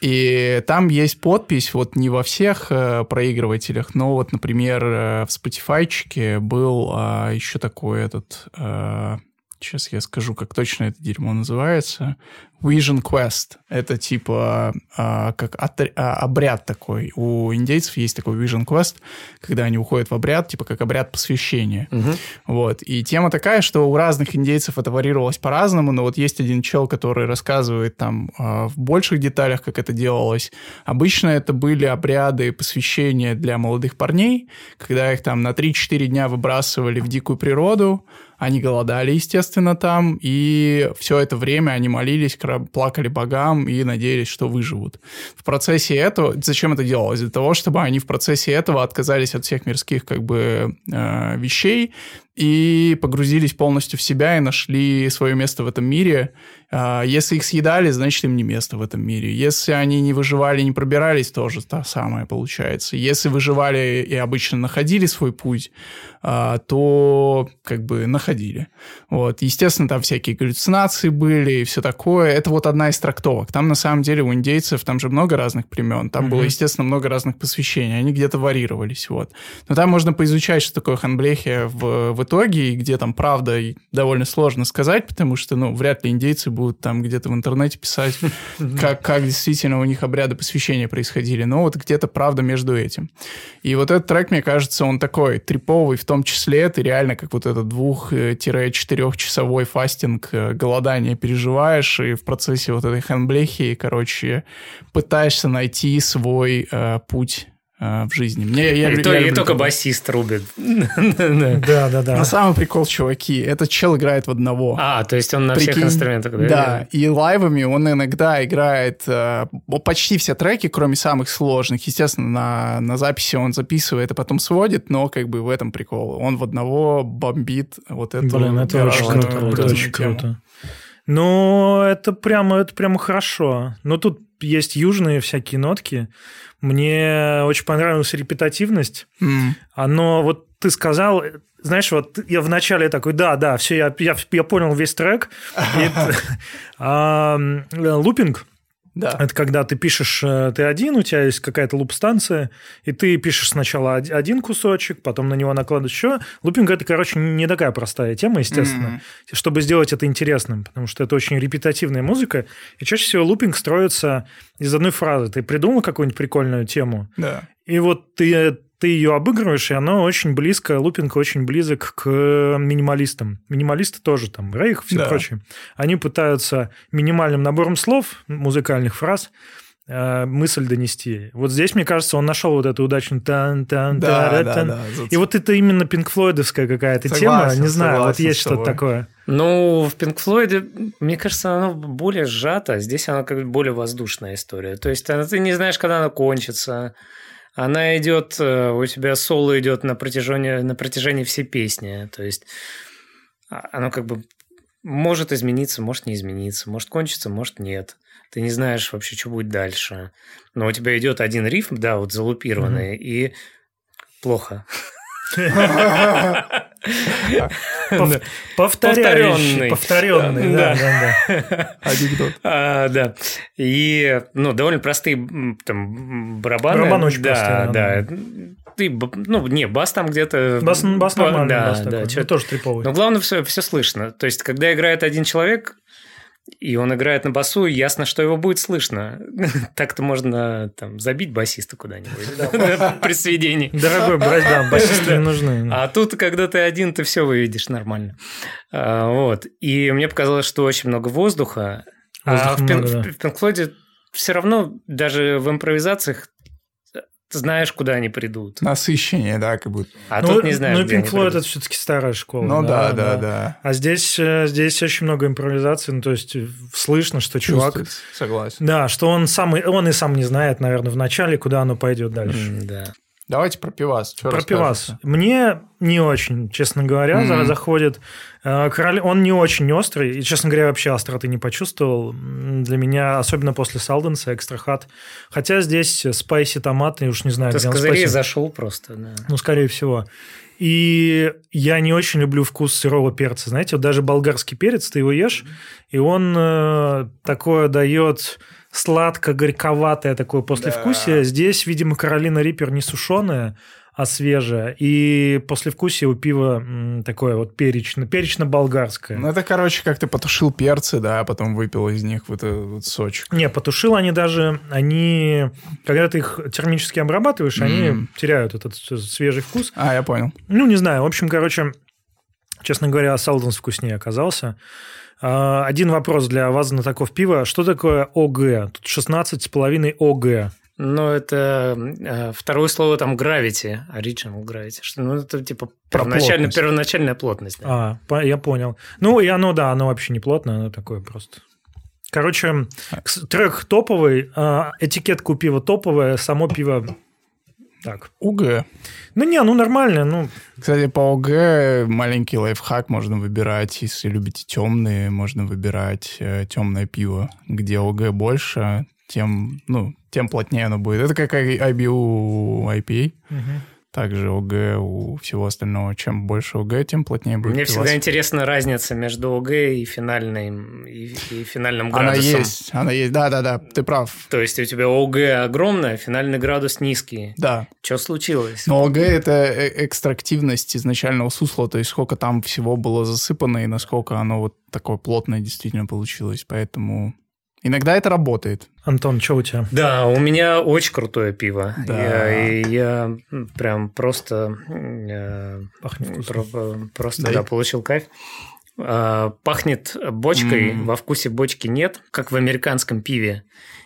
И там есть подпись, вот не во всех э, проигрывателях, но вот, например, э, в Spotify был а, еще такой этот... сейчас я скажу, как точно это дерьмо называется. Vision Quest. Это типа а, как отр- а, обряд такой. У индейцев есть такой Vision Quest, когда они уходят в обряд, типа как обряд посвящения. Вот. И тема такая, что у разных индейцев это варьировалось по-разному, но вот есть один чел, который рассказывает там а, в больших деталях, как это делалось. Обычно это были обряды посвящения для молодых парней, когда их там на 3-4 дня выбрасывали в дикую природу, они голодали, естественно, там, и все это время они молились, плакали богам и надеялись, что выживут. В процессе этого... Зачем это делалось? Для того, чтобы они в процессе этого отказались от всех мирских как бы э, вещей и погрузились полностью в себя и нашли свое место в этом мире. А, Если их съедали, значит, им не место в этом мире. Если они не выживали, не пробирались, тоже то самое получается. Если выживали и обычно находили свой путь, а, то как бы находили. Вот. Естественно, там всякие галлюцинации были и все такое. Это вот одна из трактовок. Там, на самом деле, у индейцев, там же много разных племен. Там было, естественно, много разных посвящений. Они где-то варьировались. Вот. Но там можно поизучать, что такое ханблехия в, в итоге, и где там правда и довольно сложно сказать, потому что, ну, вряд ли индейцы будут там где-то в интернете писать, как, как действительно у них обряды посвящения происходили. Но вот где-то правда между этим. И вот этот трек, мне кажется, он такой триповый в том числе. Ты реально как вот этот двух-четырехчасовой фастинг, э, голодание переживаешь, и в процессе вот этой хэнблехи, короче, пытаешься найти свой э, путь в жизни. Мне, я, И, лю- то- я и люблю только басист рубит. Да. Да, да. На самый прикол, чуваки, этот чел играет в одного. А, то есть он на всех инструментах, да? Да, и лайвами он иногда играет э, почти все треки, кроме самых сложных. Естественно, на, на записи он записывает, а потом сводит, но как бы в этом прикол. Он в одного бомбит вот эту Блин, это очень круто. Это очень круто. Ну, это прямо, это прямо хорошо. Но тут есть южные всякие нотки. Мне очень понравилась репетативность. М, Оно, вот ты сказал, знаешь, вот я вначале такой, да, да, все, я, я, я понял весь трек. А, Лупинг Да. Это когда ты пишешь, э, ты один, у тебя есть какая-то луп-станция, и ты пишешь сначала од- один кусочек, потом на него накладываешь еще. Лупинг – это, короче, не такая простая тема, естественно, чтобы сделать это интересным, потому что это очень репетативная музыка, и чаще всего лупинг строится из одной фразы. Ты придумал какую-нибудь прикольную тему, Да. и вот ты, ты ее обыгрываешь, и оно очень близко, лупинг очень близок к минималистам. Минималисты тоже, там, Рейх, все Да. прочее. Они пытаются минимальным набором слов, музыкальных фраз, э, мысль донести. Вот здесь, мне кажется, он нашел вот эту удачную тан тан Да, да, да. И вот это именно пинк флойдовская какая-то тема, не знаю, вот есть что-то такое. Ну, в Пинк Флойде, мне кажется, оно более сжато. Здесь она как бы более воздушная история. То есть она- ты не знаешь, когда она кончится. Она идет, э, у тебя соло идет на протяжении, на протяжении всей песни. То есть а- оно как бы может измениться, может не измениться, может кончиться, может нет. Ты не знаешь вообще, что будет дальше. Но у тебя идет один рифм, да, вот залупированный, и плохо. Пов- Повторяющий. Повторенный. Повторенный, да, да, да. Анекдот. А, да. И, ну, довольно простые там барабаны. Барабаны очень да, простые, да, да. Ты, ну, не, бас там где-то... Бас, бас Ба- нормальный, да, бас да, Ну, тоже триповый. Но главное, все, все слышно. То есть, когда играет один человек, и он играет на басу, ясно, что его будет слышно. Так-то можно там забить басиста куда-нибудь при сведении. Дорогой брать, да, басисты не нужны. А тут, когда ты один, ты все выведешь нормально. А, Вот. И мне показалось, что очень много воздуха. А в Пин- много, да. в Pink Floyd все равно даже в импровизациях знаешь, куда они придут. Насыщение, да, как будто. А ну, тут не знаешь, Ну, Pink Floyd это все-таки старая школа. Ну да, да, да. А здесь, э, здесь очень много импровизации, ну, то есть э, слышно, что чувак... Согласен. Да, что он сам, и- он и сам не знает, наверное, в начале, куда оно пойдет дальше. М, Да. Давайте про пивас. Чё Про пивас. Мне не очень, честно говоря, за- заходит. Э, Король... Он не очень острый, и, честно говоря, вообще остроты не почувствовал. Для меня, особенно после Салденса, экстра хат. Хотя здесь спайси томатный, уж не знаю, Ты с где он козырей спайси. зашел просто. да. Ну, скорее всего. И я не очень люблю вкус сырого перца. Знаете, вот даже болгарский перец, ты его ешь, и он э, такое дает сладко-горьковатое такое послевкусие. Здесь, видимо, Каролина Риппер не сушеная, а свежая. И послевкусие у пива м, такое вот перечно, перечно-болгарское. Ну, это, короче, как ты потушил перцы, да, а потом выпил из них вот этот вот сочек. Не, потушил они даже, они, когда ты их термически обрабатываешь, они М. теряют этот свежий вкус. А, я понял. Ну, не знаю. В общем, короче, честно говоря, Салденс вкуснее оказался. А, Один вопрос для вас, знатоков пива. Что такое ОГ? Тут 16,5 ОГ. Ну, это э, второе слово там gravity, original gravity. Что, ну, это типа первоначально, плотность. первоначальная плотность. да. А, я понял. Ну, и оно, да, оно вообще не плотное, оно такое просто. Короче, трек топовый, а, этикетка у пива топовая, само пиво так. УГ. Ну, не, ну нормально, ну, Кстати, по ОГ маленький лайфхак можно выбирать. Если любите темные, можно выбирать э, темное пиво. Где ОГ больше, тем, ну, тем плотнее оно будет. Это как IBU IPA. Также ОГ у всего остального. Чем больше ОГ, тем плотнее будет Мне пивас. всегда интересна разница между ОГ и финальным, и, и финальным Она градусом. есть, она есть. Да-да-да, ты прав. То есть у тебя ОГ огромное, финальный градус низкий. Да. Что случилось? Но ОГ – это э- экстрактивность изначального сусла, то есть сколько там всего было засыпано и насколько оно вот такое плотное действительно получилось. Поэтому иногда это работает. Антон, что у тебя? Да, у меня очень крутое пиво. Да. Я, я прям просто, э, Пахнет про- просто Дай. да, получил кайф. А, Пахнет бочкой, М. во вкусе бочки нет, как в американском пиве.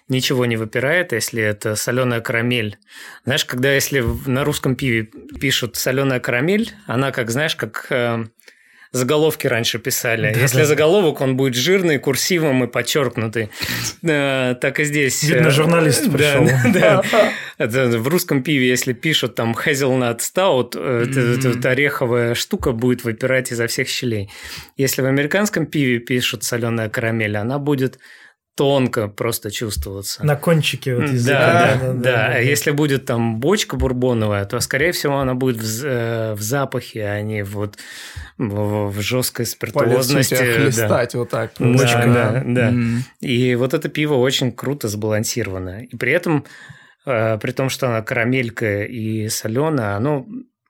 Ничего не выпирает, если это соленая карамель. Знаешь, когда если на русском пиве пишут соленая карамель, она как, знаешь, как э, заголовки раньше писали. Да, если да. заголовок, он будет жирный, курсивом и подчеркнутый. Э, Так и здесь. Видно, Э, журналист да, пришел. да, да. Это в русском пиве, если пишут там hazelnut stout, э, ореховая штука будет выпирать изо всех щелей. Если в американском пиве пишут соленая карамель, она будет тонко просто чувствоваться. На кончике вот Да, языка. да, да, А если будет там бочка бурбоновая, то, скорее всего, она будет в, э, в запахе, а не вот в, в жесткой По спиртуозности. тебя да. хлестать вот так. Да, Бочкой. да, да. М. И вот это пиво очень круто сбалансировано. И при этом, э, при том, что оно карамелька и соленое, оно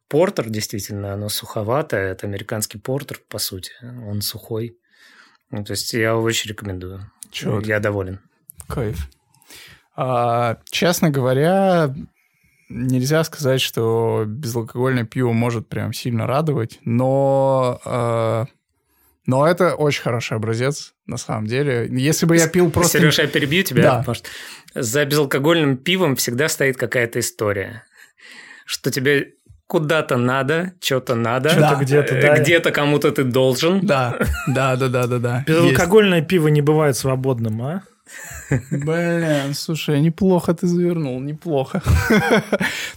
портер действительно, оно суховатое. Это американский портер, по сути. Он сухой. Ну, то есть я очень рекомендую. Ты? Я доволен. Кайф. А, честно говоря, нельзя сказать, что безалкогольное пиво может прям сильно радовать, но, а, но это очень хороший образец, на самом деле. Если бы я пил просто... Сереж, я перебью тебя, Да. потому что за безалкогольным пивом всегда стоит какая-то история. Что тебе куда-то надо, что-то надо. Что-то Да. где-то, э, да. Где-то кому-то ты должен. Да, да, да, да, да, да. Безалкогольное пиво не бывает свободным, а? Есть. Блин, слушай, неплохо ты завернул, неплохо.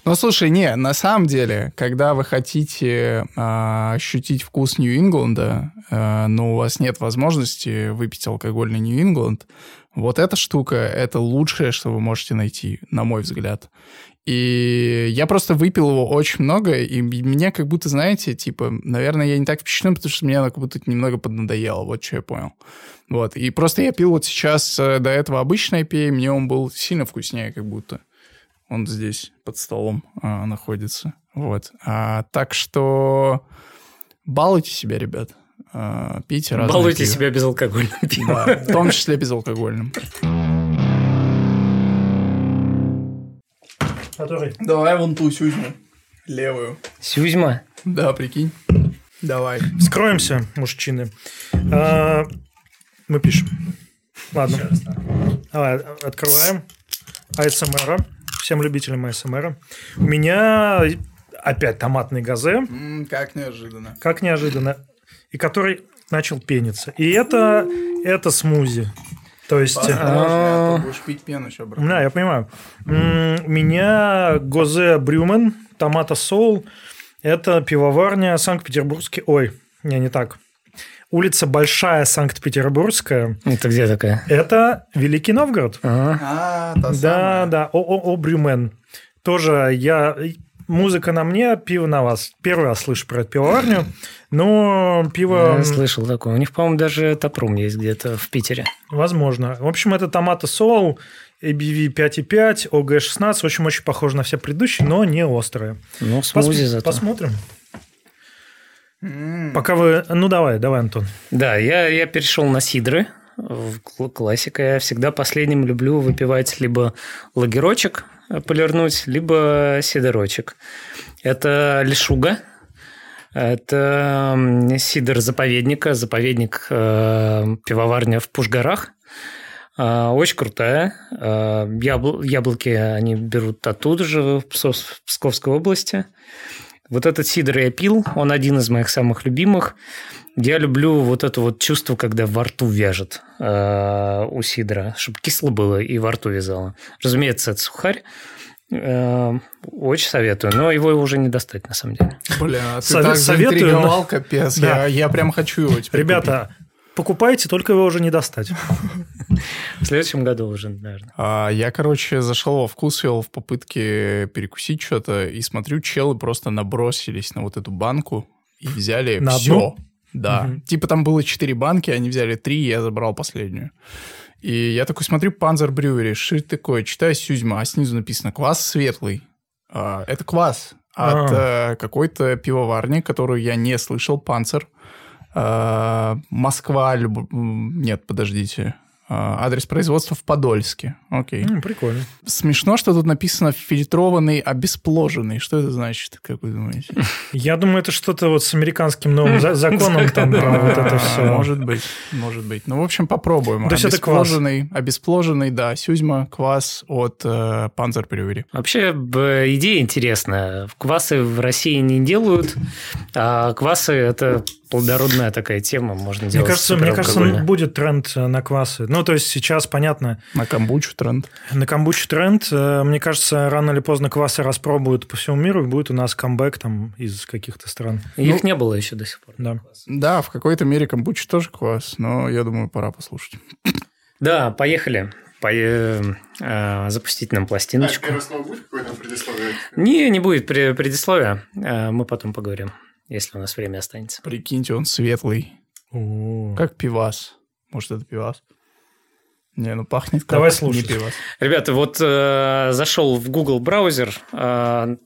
Но слушай, не, на самом деле, когда вы хотите а, ощутить вкус Нью-Ингланда, а, но у вас нет возможности выпить алкогольный Нью-Ингланд, Вот эта штука — это лучшее, что вы можете найти, на мой взгляд. И я просто выпил его очень много, и мне как будто, знаете, типа, наверное, я не так впечатлен, потому что мне она как будто немного поднадоело, вот что я понял. Вот, и просто я пил вот сейчас э, до этого обычный IPA, мне он был сильно вкуснее как будто. Он здесь под столом а, находится. Вот. А, так что балуйте себя, ребят. А, пейте разные Балуйте пиво. себя безалкогольным пивом. Да, в том числе безалкогольным. Который... Давай вон ту сюзьму. Левую. Сюзьма. Да, прикинь. Давай. Скроемся, мужчины. А, мы пишем. Ладно. Давай, открываем. АСМР. Всем любителям АСМР. У меня опять томатный газе. Как неожиданно. Как неожиданно. И который начал пениться. И это, это смузи. То есть... э, а будешь пить пену еще, брат. Да, я понимаю. У меня Гозе Брюмен, Томата Соул. Это пивоварня Санкт-Петербургский... Ой, не, не так. Улица Большая Санкт-Петербургская. Это где такая? Это Великий Новгород. А, та Да, да, ООО Брюмен. Тоже я... Музыка на мне, пиво на вас. Первый раз слышу про эту пивоварню, но пиво... Я слышал такое. У них, по-моему, даже топрум есть где-то в Питере. Возможно. В общем, это томаты соул, ABV 5,5, OG16. В общем, очень похоже на все предыдущие, но не острые. Ну, Пос- смузи зато. Посмотрим. Пока вы... Ну, давай, давай, Антон. Да, я, я перешел на сидры. Классика. Я всегда последним люблю выпивать либо лагерочек полирнуть, либо сидорочек. Это лишуга. Это м, сидр заповедника. Заповедник э, пивоварня в Пушгарах. А, Очень крутая. А, ябл- Яблоки они берут оттуда же, в Псковской области. Вот этот сидр я пил, он один из моих самых любимых. Я люблю вот это вот чувство, когда во рту вяжет э, у сидра, чтобы кисло было и во рту вязало. Разумеется, это сухарь. Э, очень советую, но его уже не достать, на самом деле. Бля, ты Совет- так советую, заинтриговал, но- капец. Да. Я, я прям хочу его теперь Ребята, покупайте, только его уже не достать. В следующем году уже, наверное. А, я, короче, зашел во вкусвилл в попытке перекусить что-то, и смотрю, челы просто набросились на вот эту банку и взяли На все. одну? Да. Мгм. Типа там было четыре банки, они взяли три, я забрал последнюю. И я такой смотрю, Брювери, что это такое? Читаю Сюзьма, а снизу написано «Квас светлый». А, это квас от э, какой-то пивоварни, которую я не слышал, Панцер. А, Москва, люб- нет, подождите. А, Адрес производства в Подольске. Окей. М, Прикольно. Смешно, что тут написано фильтрованный, обеспложенный. Что это значит, как вы думаете? Я думаю, это что-то вот с американским новым за- законом там про вот это А, все. Может быть, может быть. Ну, в общем, попробуем. То есть это квас? Обеспложенный, да, Сюзьма, квас от э, Панзер Брювери. Вообще, б- идея интересная. Квасы в России не делают, а квасы – это плодородная такая тема, можно Мне делать кажется, мне кажется, будет тренд э, на квасы. Ну, то есть сейчас, понятно, На камбучу тренд. на камбучу тренд. Э, Мне кажется, рано или поздно квасы распробуют по всему миру, и будет у нас камбэк там из каких-то стран. Их не было еще до сих пор. Да. Да, в какой-то мере камбуча тоже квас, но я думаю, пора послушать. Да, поехали. Пое- э, запустить нам пластиночку. слово будет какое-то предисловие? Не, не будет пре- предисловия. Э, Мы потом поговорим, если у нас время останется. Прикиньте, он светлый, О. как пивас. Может, это пивас? Не, ну пахнет как Давай не слушать. пивас. Ребята, вот э, зашел в Google браузер, э,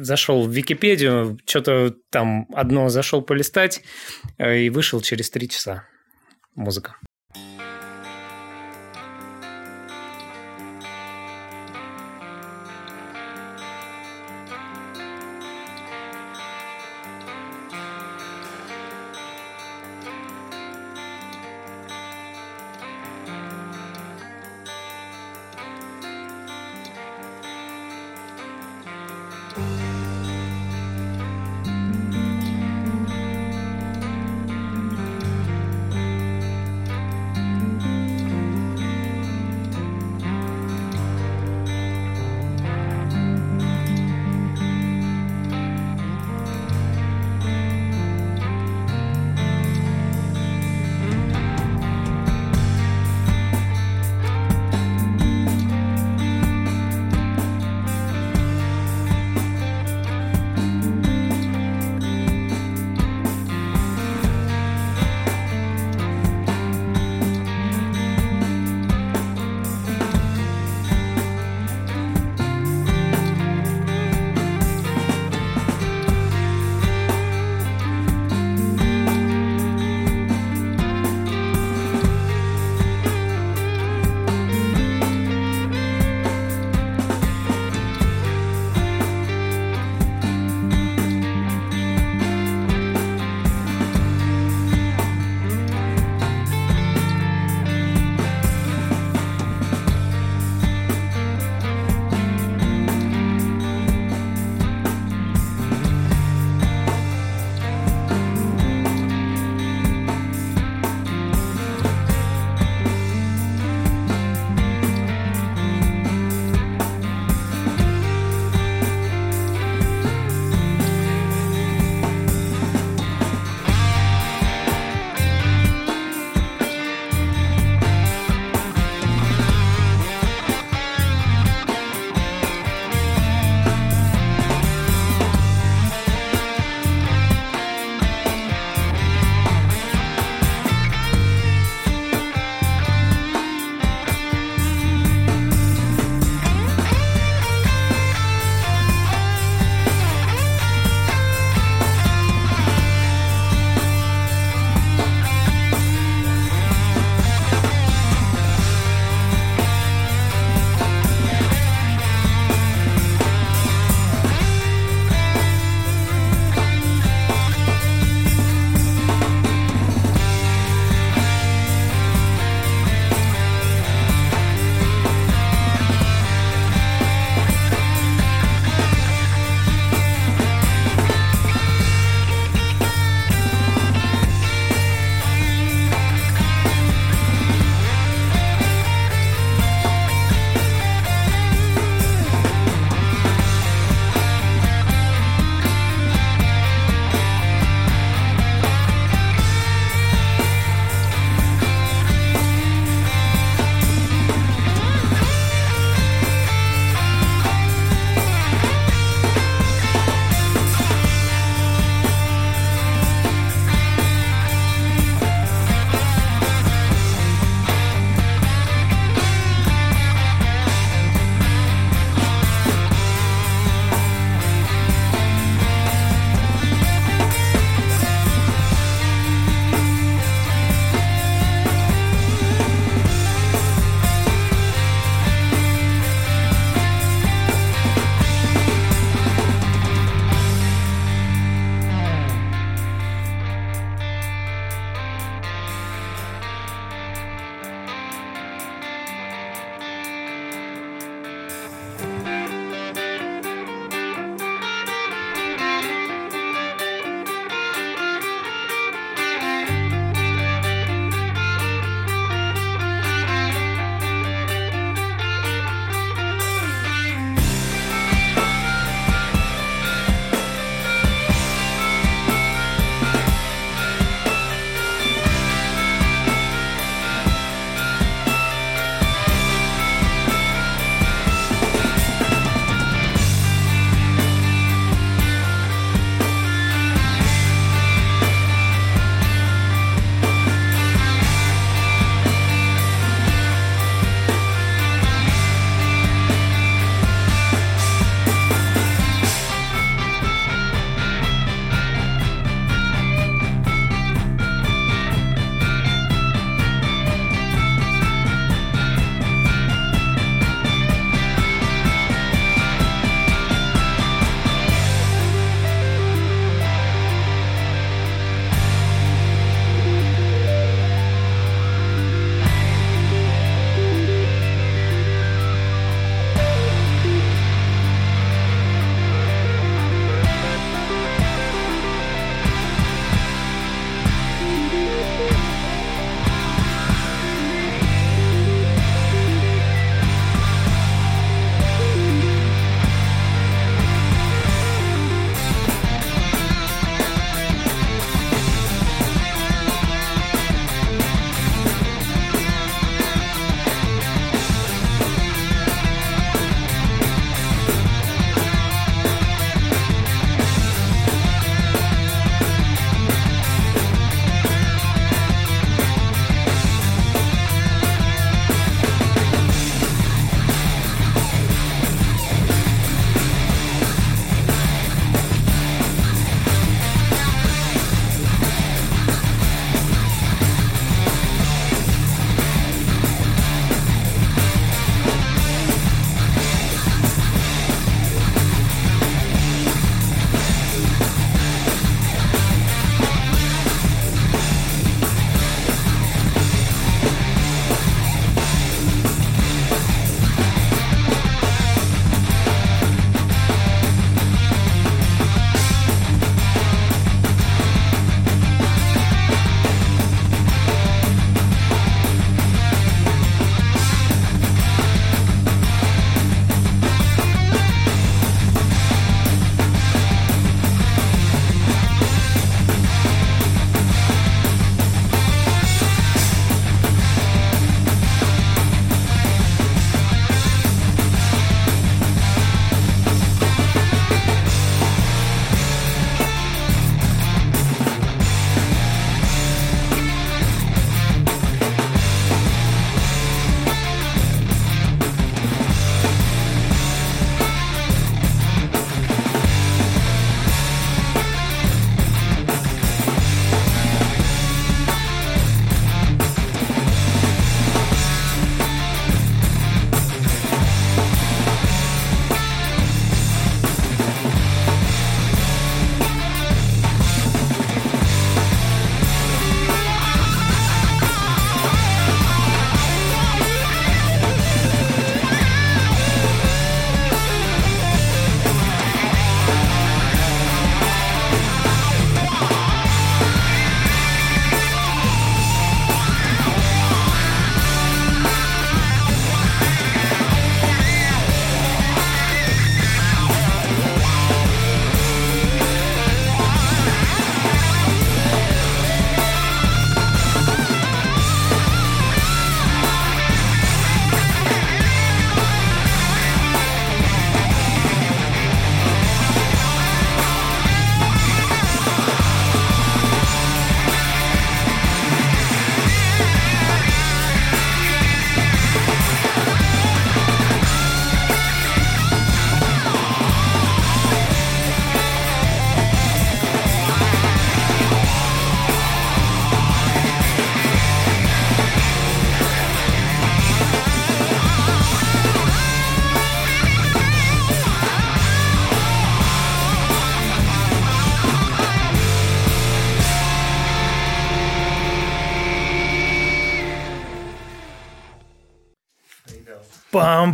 зашел в Википедию, что-то там одно зашел полистать э, и вышел через три часа. Музыка.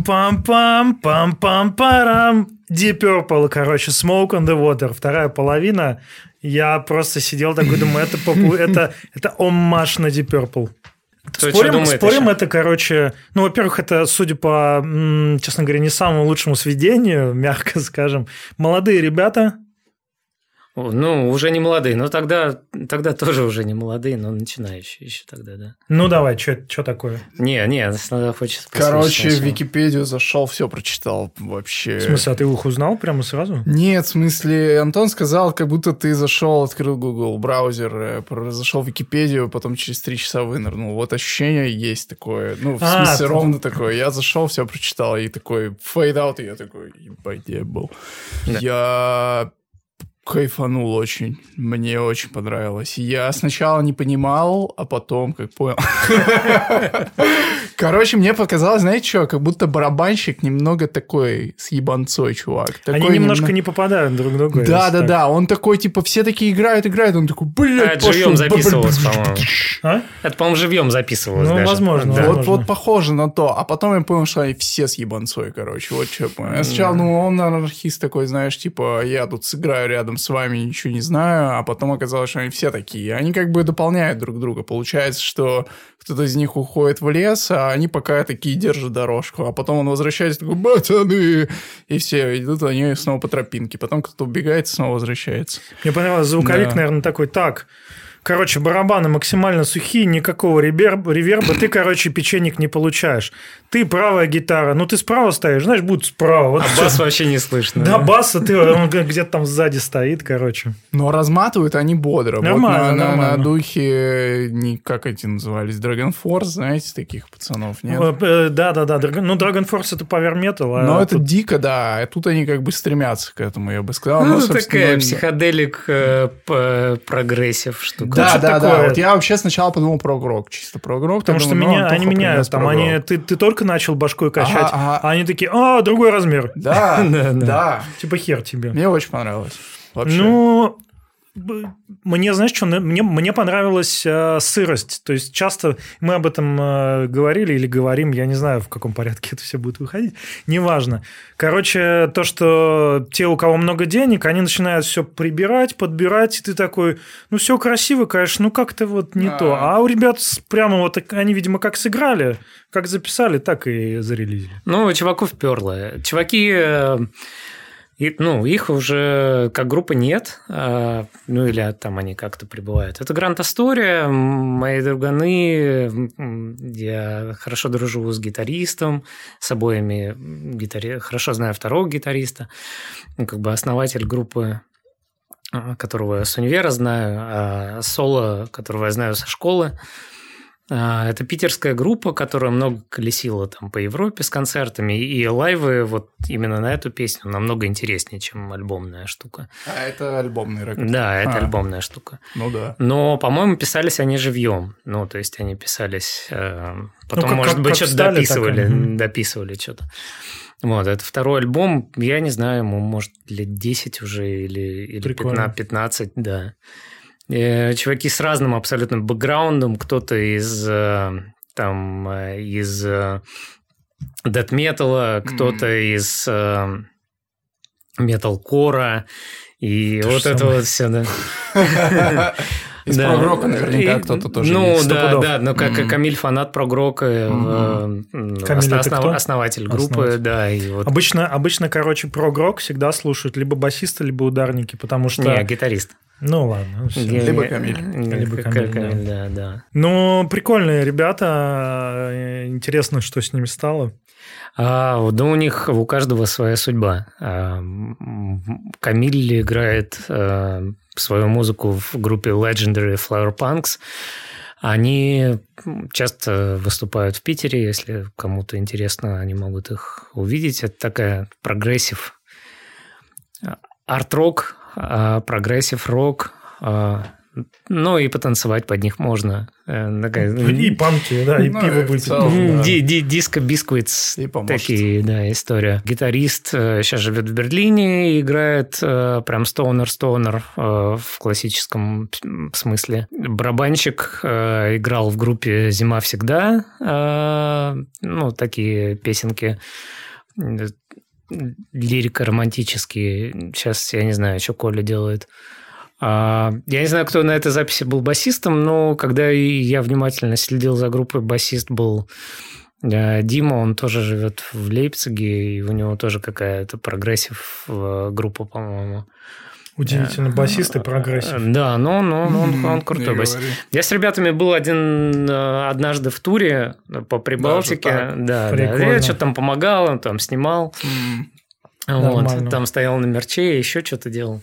Пам-пам-пам, пам-пам-парам. Deep Purple, короче, Smoke on the Water, вторая половина. Я просто сидел такой, думаю, это, попу- это, это оммаж на Deep Purple. Кто спорим, думает спорим еще? это, короче, ну, во-первых, это, судя по, честно говоря, не самому лучшему сведению, мягко скажем, молодые ребята, Ну, уже не молодые, но тогда, тогда тоже уже не молодые, но начинающие еще тогда, да. ну, давай, что такое? Не, не, надо хочется Короче, в. Википедию зашел, все прочитал вообще. В смысле, а ты их узнал прямо сразу? Нет, в смысле, Антон сказал, как будто ты зашел, открыл Google браузер, э, зашел в Википедию, потом через три часа вынырнул. Вот ощущение есть такое. Ну, в А, смысле, ты- ровно такое. Я зашел, все прочитал, и такой фейд аут, и я такой, ебать, я был. Да. Я кайфанул очень. Мне очень понравилось. Я сначала не понимал, а потом как понял. Короче, мне показалось, знаете что, как будто барабанщик немного такой с ебанцой, чувак. Они Такой немножко немно- не попадают друг в друга. да, да, так. да. Он такой, типа, все такие играют, играют. Он такой, А, блядь, это живьем записывалось, по-моему. А? Это, по-моему, живьем записывалось Ну, даже. возможно, Да. Вот, возможно. вот похоже на то. А потом я понял, что они все с ебанцой, короче. Вот что я понял. Я сначала, ну, он анархист такой, знаешь, типа, я тут сыграю рядом с вами, ничего не знаю. А потом оказалось, что они все такие. Они как бы дополняют друг друга. Получается, что кто-то из них уходит в лес, а они пока такие держат дорожку. А потом он возвращается, такой, пацаны! И все, идут они снова по тропинке. Потом кто-то убегает, снова возвращается. Мне понравилось, звуковик, Да. наверное, такой, так, короче, барабаны максимально сухие, никакого ребер- реверба, ты, короче, печенек не получаешь. Ты правая гитара, ну ты справа стоишь, знаешь, будет справа. Вот А бас вообще не слышно. Да, баса, ты, он где-то там сзади стоит, короче. Но разматывают они бодро. Нормально, вот на, на- нормально. на духе, не, как эти назывались, Dragon Force, знаете, таких пацанов, нет? Э, э, Да-да-да, ну DragonForce это Power Metal. а Но это тут- дико, да. А тут они как бы стремятся к этому, я бы сказал. Ну, Ну, это такая ну, psychedelic э, progressive штука. Да, что да, да. такое? Вот я вообще сначала подумал про рок, чисто про рок. Потому что меня, они меняют, там они, ты, ты только начал башкой качать, Ага, ага. а они такие, а, другой размер. Да, Да, да. да. Типа хер тебе. Мне очень понравилось. Вообще. Ну, мне, знаешь, что, мне, мне понравилась э, сырость. То есть часто мы об этом э, говорили или говорим, я не знаю, в каком порядке это все будет выходить, неважно. Короче, то, что те, у кого много денег, они начинают все прибирать, подбирать, и ты такой, ну, все красиво, конечно, ну, как-то вот не А. то. А у ребят прямо вот, они, видимо, как сыграли, как записали, так и зарелизили. Ну, чуваков перло. Чуваки, э, и- ну, их уже как группа нет, а, ну, или там они как-то прибывают. Это Грант Астория, мои друганы, я хорошо дружу с гитаристом, с обоими гитари... хорошо знаю второго гитариста, ну, как бы основатель группы а, которого я с универа знаю, а соло, которого я знаю со школы. Это питерская группа, которая много колесила там по Европе с концертами, и лайвы вот именно на эту песню намного интереснее, чем альбомная штука. А это альбомный рекорд. Да, это А. альбомная штука. Ну да. Но, по-моему, писались они живьем. Ну, то есть они писались... э, Потом, как- может как- быть, что-то так дописывали, мгм. дописывали что-то. Вот, это второй альбом, я не знаю, ему, может, лет 10 уже или, или Прикольно. 15, 15, да. Э, Чуваки с разным абсолютно бэкграундом, кто-то из э, там э, из дэт металла, кто-то из э, металкора, и То вот это самое. вот все, да. Из Да. прогрока наверняка И- кто-то тоже Ну, есть. да, Стопудов. да, но как Мгм. Камиль фанат прогрока, э, Мгм. ну, Камиль основ- основатель группы, Основатель. да, и вот... Обычно, обычно, короче, прог-рок всегда слушают либо басисты, либо ударники, потому что... Не, гитарист. Ну ладно. ну всё. Не- Либо Камиль. Либо Камиль, Камиль, да, да. Ну, прикольные ребята. э, Интересно, что с ними стало. А, да у них у каждого своя судьба. А, Камиль играет а, свою музыку в группе Legendary Flower Punks. Они часто выступают в Питере, если кому-то интересно, они могут их увидеть. Это такая progressive арт-рок, а, прогрессив-рок, а, Ну и потанцевать под них можно. Э, такая- И панки, да, и Ну, пиво будет. целом, да. ди- Диско бисквитс. Такие, да, история. Гитарист сейчас живет в Берлине, и играет э, прям стоунер-стоунер э, в классическом смысле. Барабанщик э, играл в группе «Зима всегда». э, Ну, такие песенки э, лирико-романтические. Сейчас я не знаю, что Коля делает. А, Я не знаю, кто на этой записи был басистом, но когда я внимательно следил за группой, басист был э, Дима, он тоже живет в Лейпциге, и у него тоже какая-то progressive э, группа, по-моему. Удивительно, басист и прогрессив. Э, Да, но, но он, он крутой басист. Я с ребятами был один э, однажды в туре по Прибалтике. так? Да, да. Я что-то там помогал, там снимал. Вот, Нормально. там стоял на мерче, еще что-то делал.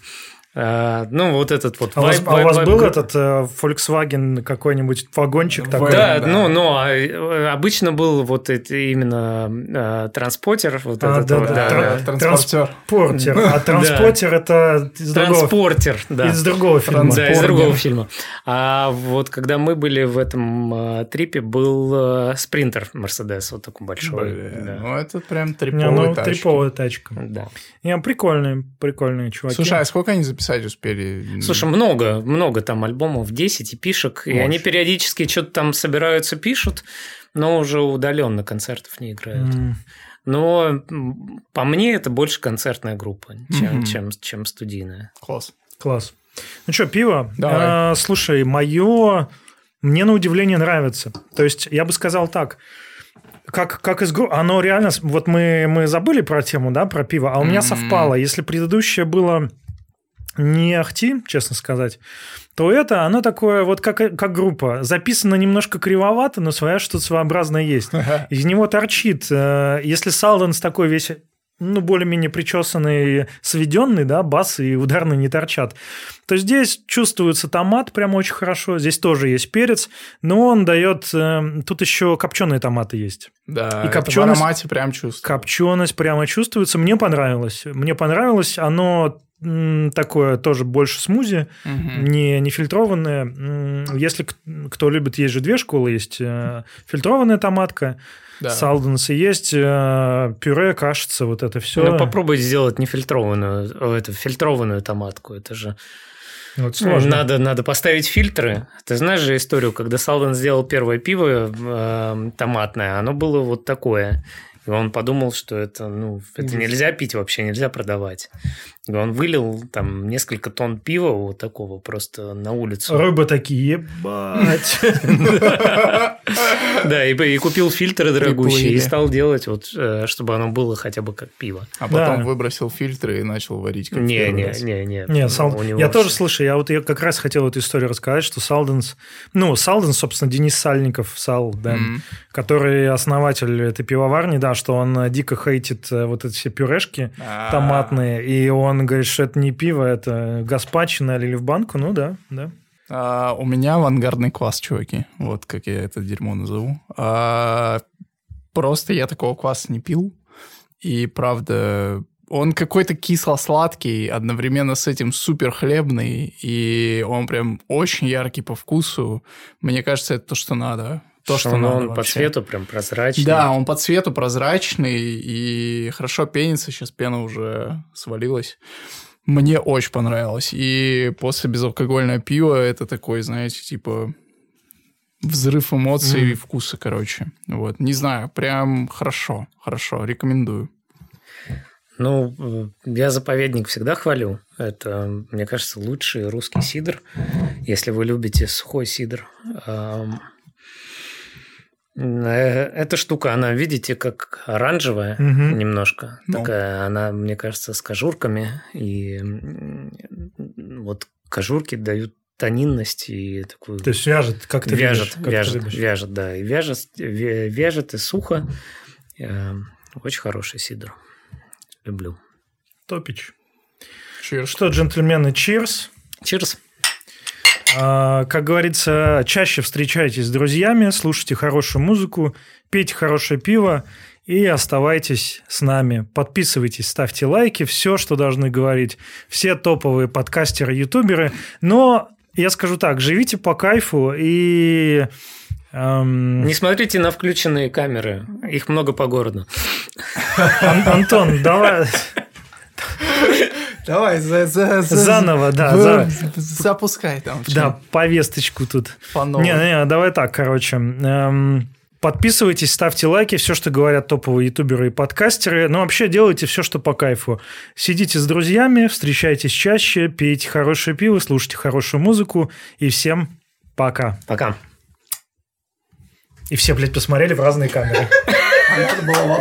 А, ну, вот этот вот А у вас, вайб- а у вас вайб- был вайб- этот э, Volkswagen какой-нибудь вагончик такой? Да, Да. ну, ну, а, э, обычно был вот это именно э, транспортер, вот А, этот да, вот, да, да, да. Транспортер. Транспортер. А транспортер это из другого, Транспортер, да. из другого фильма. Да, из другого фильма. А вот когда мы были в этом э, трипе, был э, спринтер Мерседес, вот такой большой. Блин, да. Ну, это прям Не, триповый ну, тачки. триповая тачка. Да. Не, прикольные, прикольные чуваки. Слушай, а сколько они записать успели? Слушай, много, много там альбомов, 10 и пишек, и Очень. они периодически что-то там собираются, пишут, но уже удаленно концертов не играют. М, Но по мне это больше концертная группа, чем, Мгм. чем, чем студийная. Класс. Класс. Ну что, пиво? Давай. А, слушай, мое мне на удивление нравится. То есть я бы сказал так, как, как из группы, оно реально, вот мы, мы забыли про тему, да, про пиво, а у меня Мгм. совпало. Если предыдущее было не ахти, честно сказать, то это, оно такое вот как, как группа. Записано немножко кривовато, но своя что-то своеобразное есть. Из него торчит. э, Если Салденс такой весь ну, более-менее причесанный, сведенный, да, бас и ударные не торчат, то здесь чувствуется томат прям очень хорошо. Здесь тоже есть перец, но он дает... э, Тут еще копченые томаты есть. Да, И это в копченость- аромате прям чувствую. Копченость прямо чувствуется. Мне понравилось. Мне понравилось. Оно такое тоже больше смузи, Мгм. не, не фильтрованное. Если кто любит, есть же две школы. Есть э, фильтрованная томатка, Да. салденс, и есть э, пюре, кашица, вот это все. Ну, попробуй сделать нефильтрованную, о, эту фильтрованную томатку. Это же Вот сложно. надо, надо поставить фильтры. Ты знаешь же историю, когда Салден сделал первое пиво э, томатное, оно было вот такое. И он подумал, что это, ну, это нельзя пить вообще, нельзя продавать. Он вылил там несколько тонн пива вот такого просто на улицу. Рыбы такие, ебать. Да, и, купил фильтры дорогущие и стал делать вот, э, чтобы оно было хотя бы как пиво. А потом выбросил фильтры и начал варить как Не, не, не, не. Не, я тоже, слушай, я вот я как раз хотел эту историю рассказать, что Салденс, ну, Салденс, собственно, Денис Сальников, Сал, да, который основатель этой пивоварни, да, что он дико хейтит э, вот эти все пюрешки А, томатные, и он говорит, что это не пиво, это гаспачо налили в банку, ну да, да. а, у меня авангардный квас, чуваки. Вот как я это дерьмо назову. А, просто я такого кваса не пил. И правда, он какой-то кисло-сладкий, одновременно с этим супер хлебный, и он прям очень яркий по вкусу. Мне кажется, это то, что надо. То, что, он, надо он по вообще. цвету прям прозрачный. Да, он по цвету прозрачный и хорошо пенится. Сейчас пена уже свалилась. Мне очень понравилось. И после безалкогольного пива это такой, знаете, типа взрыв эмоций Мгм. и вкуса, короче. Вот. Не знаю, прям хорошо, хорошо, рекомендую. Ну, э, я заповедник всегда хвалю. Это, мне кажется, лучший русский сидр. Если вы любите сухой сидр. Э, Эта штука, она, видите, как оранжевая Мгм. немножко. Ну. Такая, она, мне кажется, с кожурками. И вот кожурки дают тонинность и такую... То есть вяжет, как ты вяжет, любишь, как ты вяжет, любишь. вяжет, да. И вяжет, вяжет и сухо. Э, Очень хороший сидр. Люблю. Топич. Cheers. Что, джентльмены, чирс. Чирс. А, Как говорится, чаще встречайтесь с друзьями, слушайте хорошую музыку, пейте хорошее пиво и оставайтесь с нами. Подписывайтесь, ставьте лайки, все, что должны говорить все топовые подкастеры, ютуберы. Но я скажу так, живите по кайфу и... эм, Не смотрите на включенные камеры. Их много по городу. Ан- Антон, давай Давай, за, за, за- Заново, да, в- за- запускай там. да, повесточку тут. По. Не, не, давай так, короче. Эм, Подписывайтесь, ставьте лайки, все, что говорят топовые ютуберы и подкастеры. Ну, вообще, делайте все, что по кайфу. Сидите с друзьями, встречайтесь чаще, пейте хорошее пиво, слушайте хорошую музыку. И всем пока. Пока. И все, блядь, посмотрели в разные камеры. А надо было в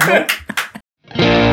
одну.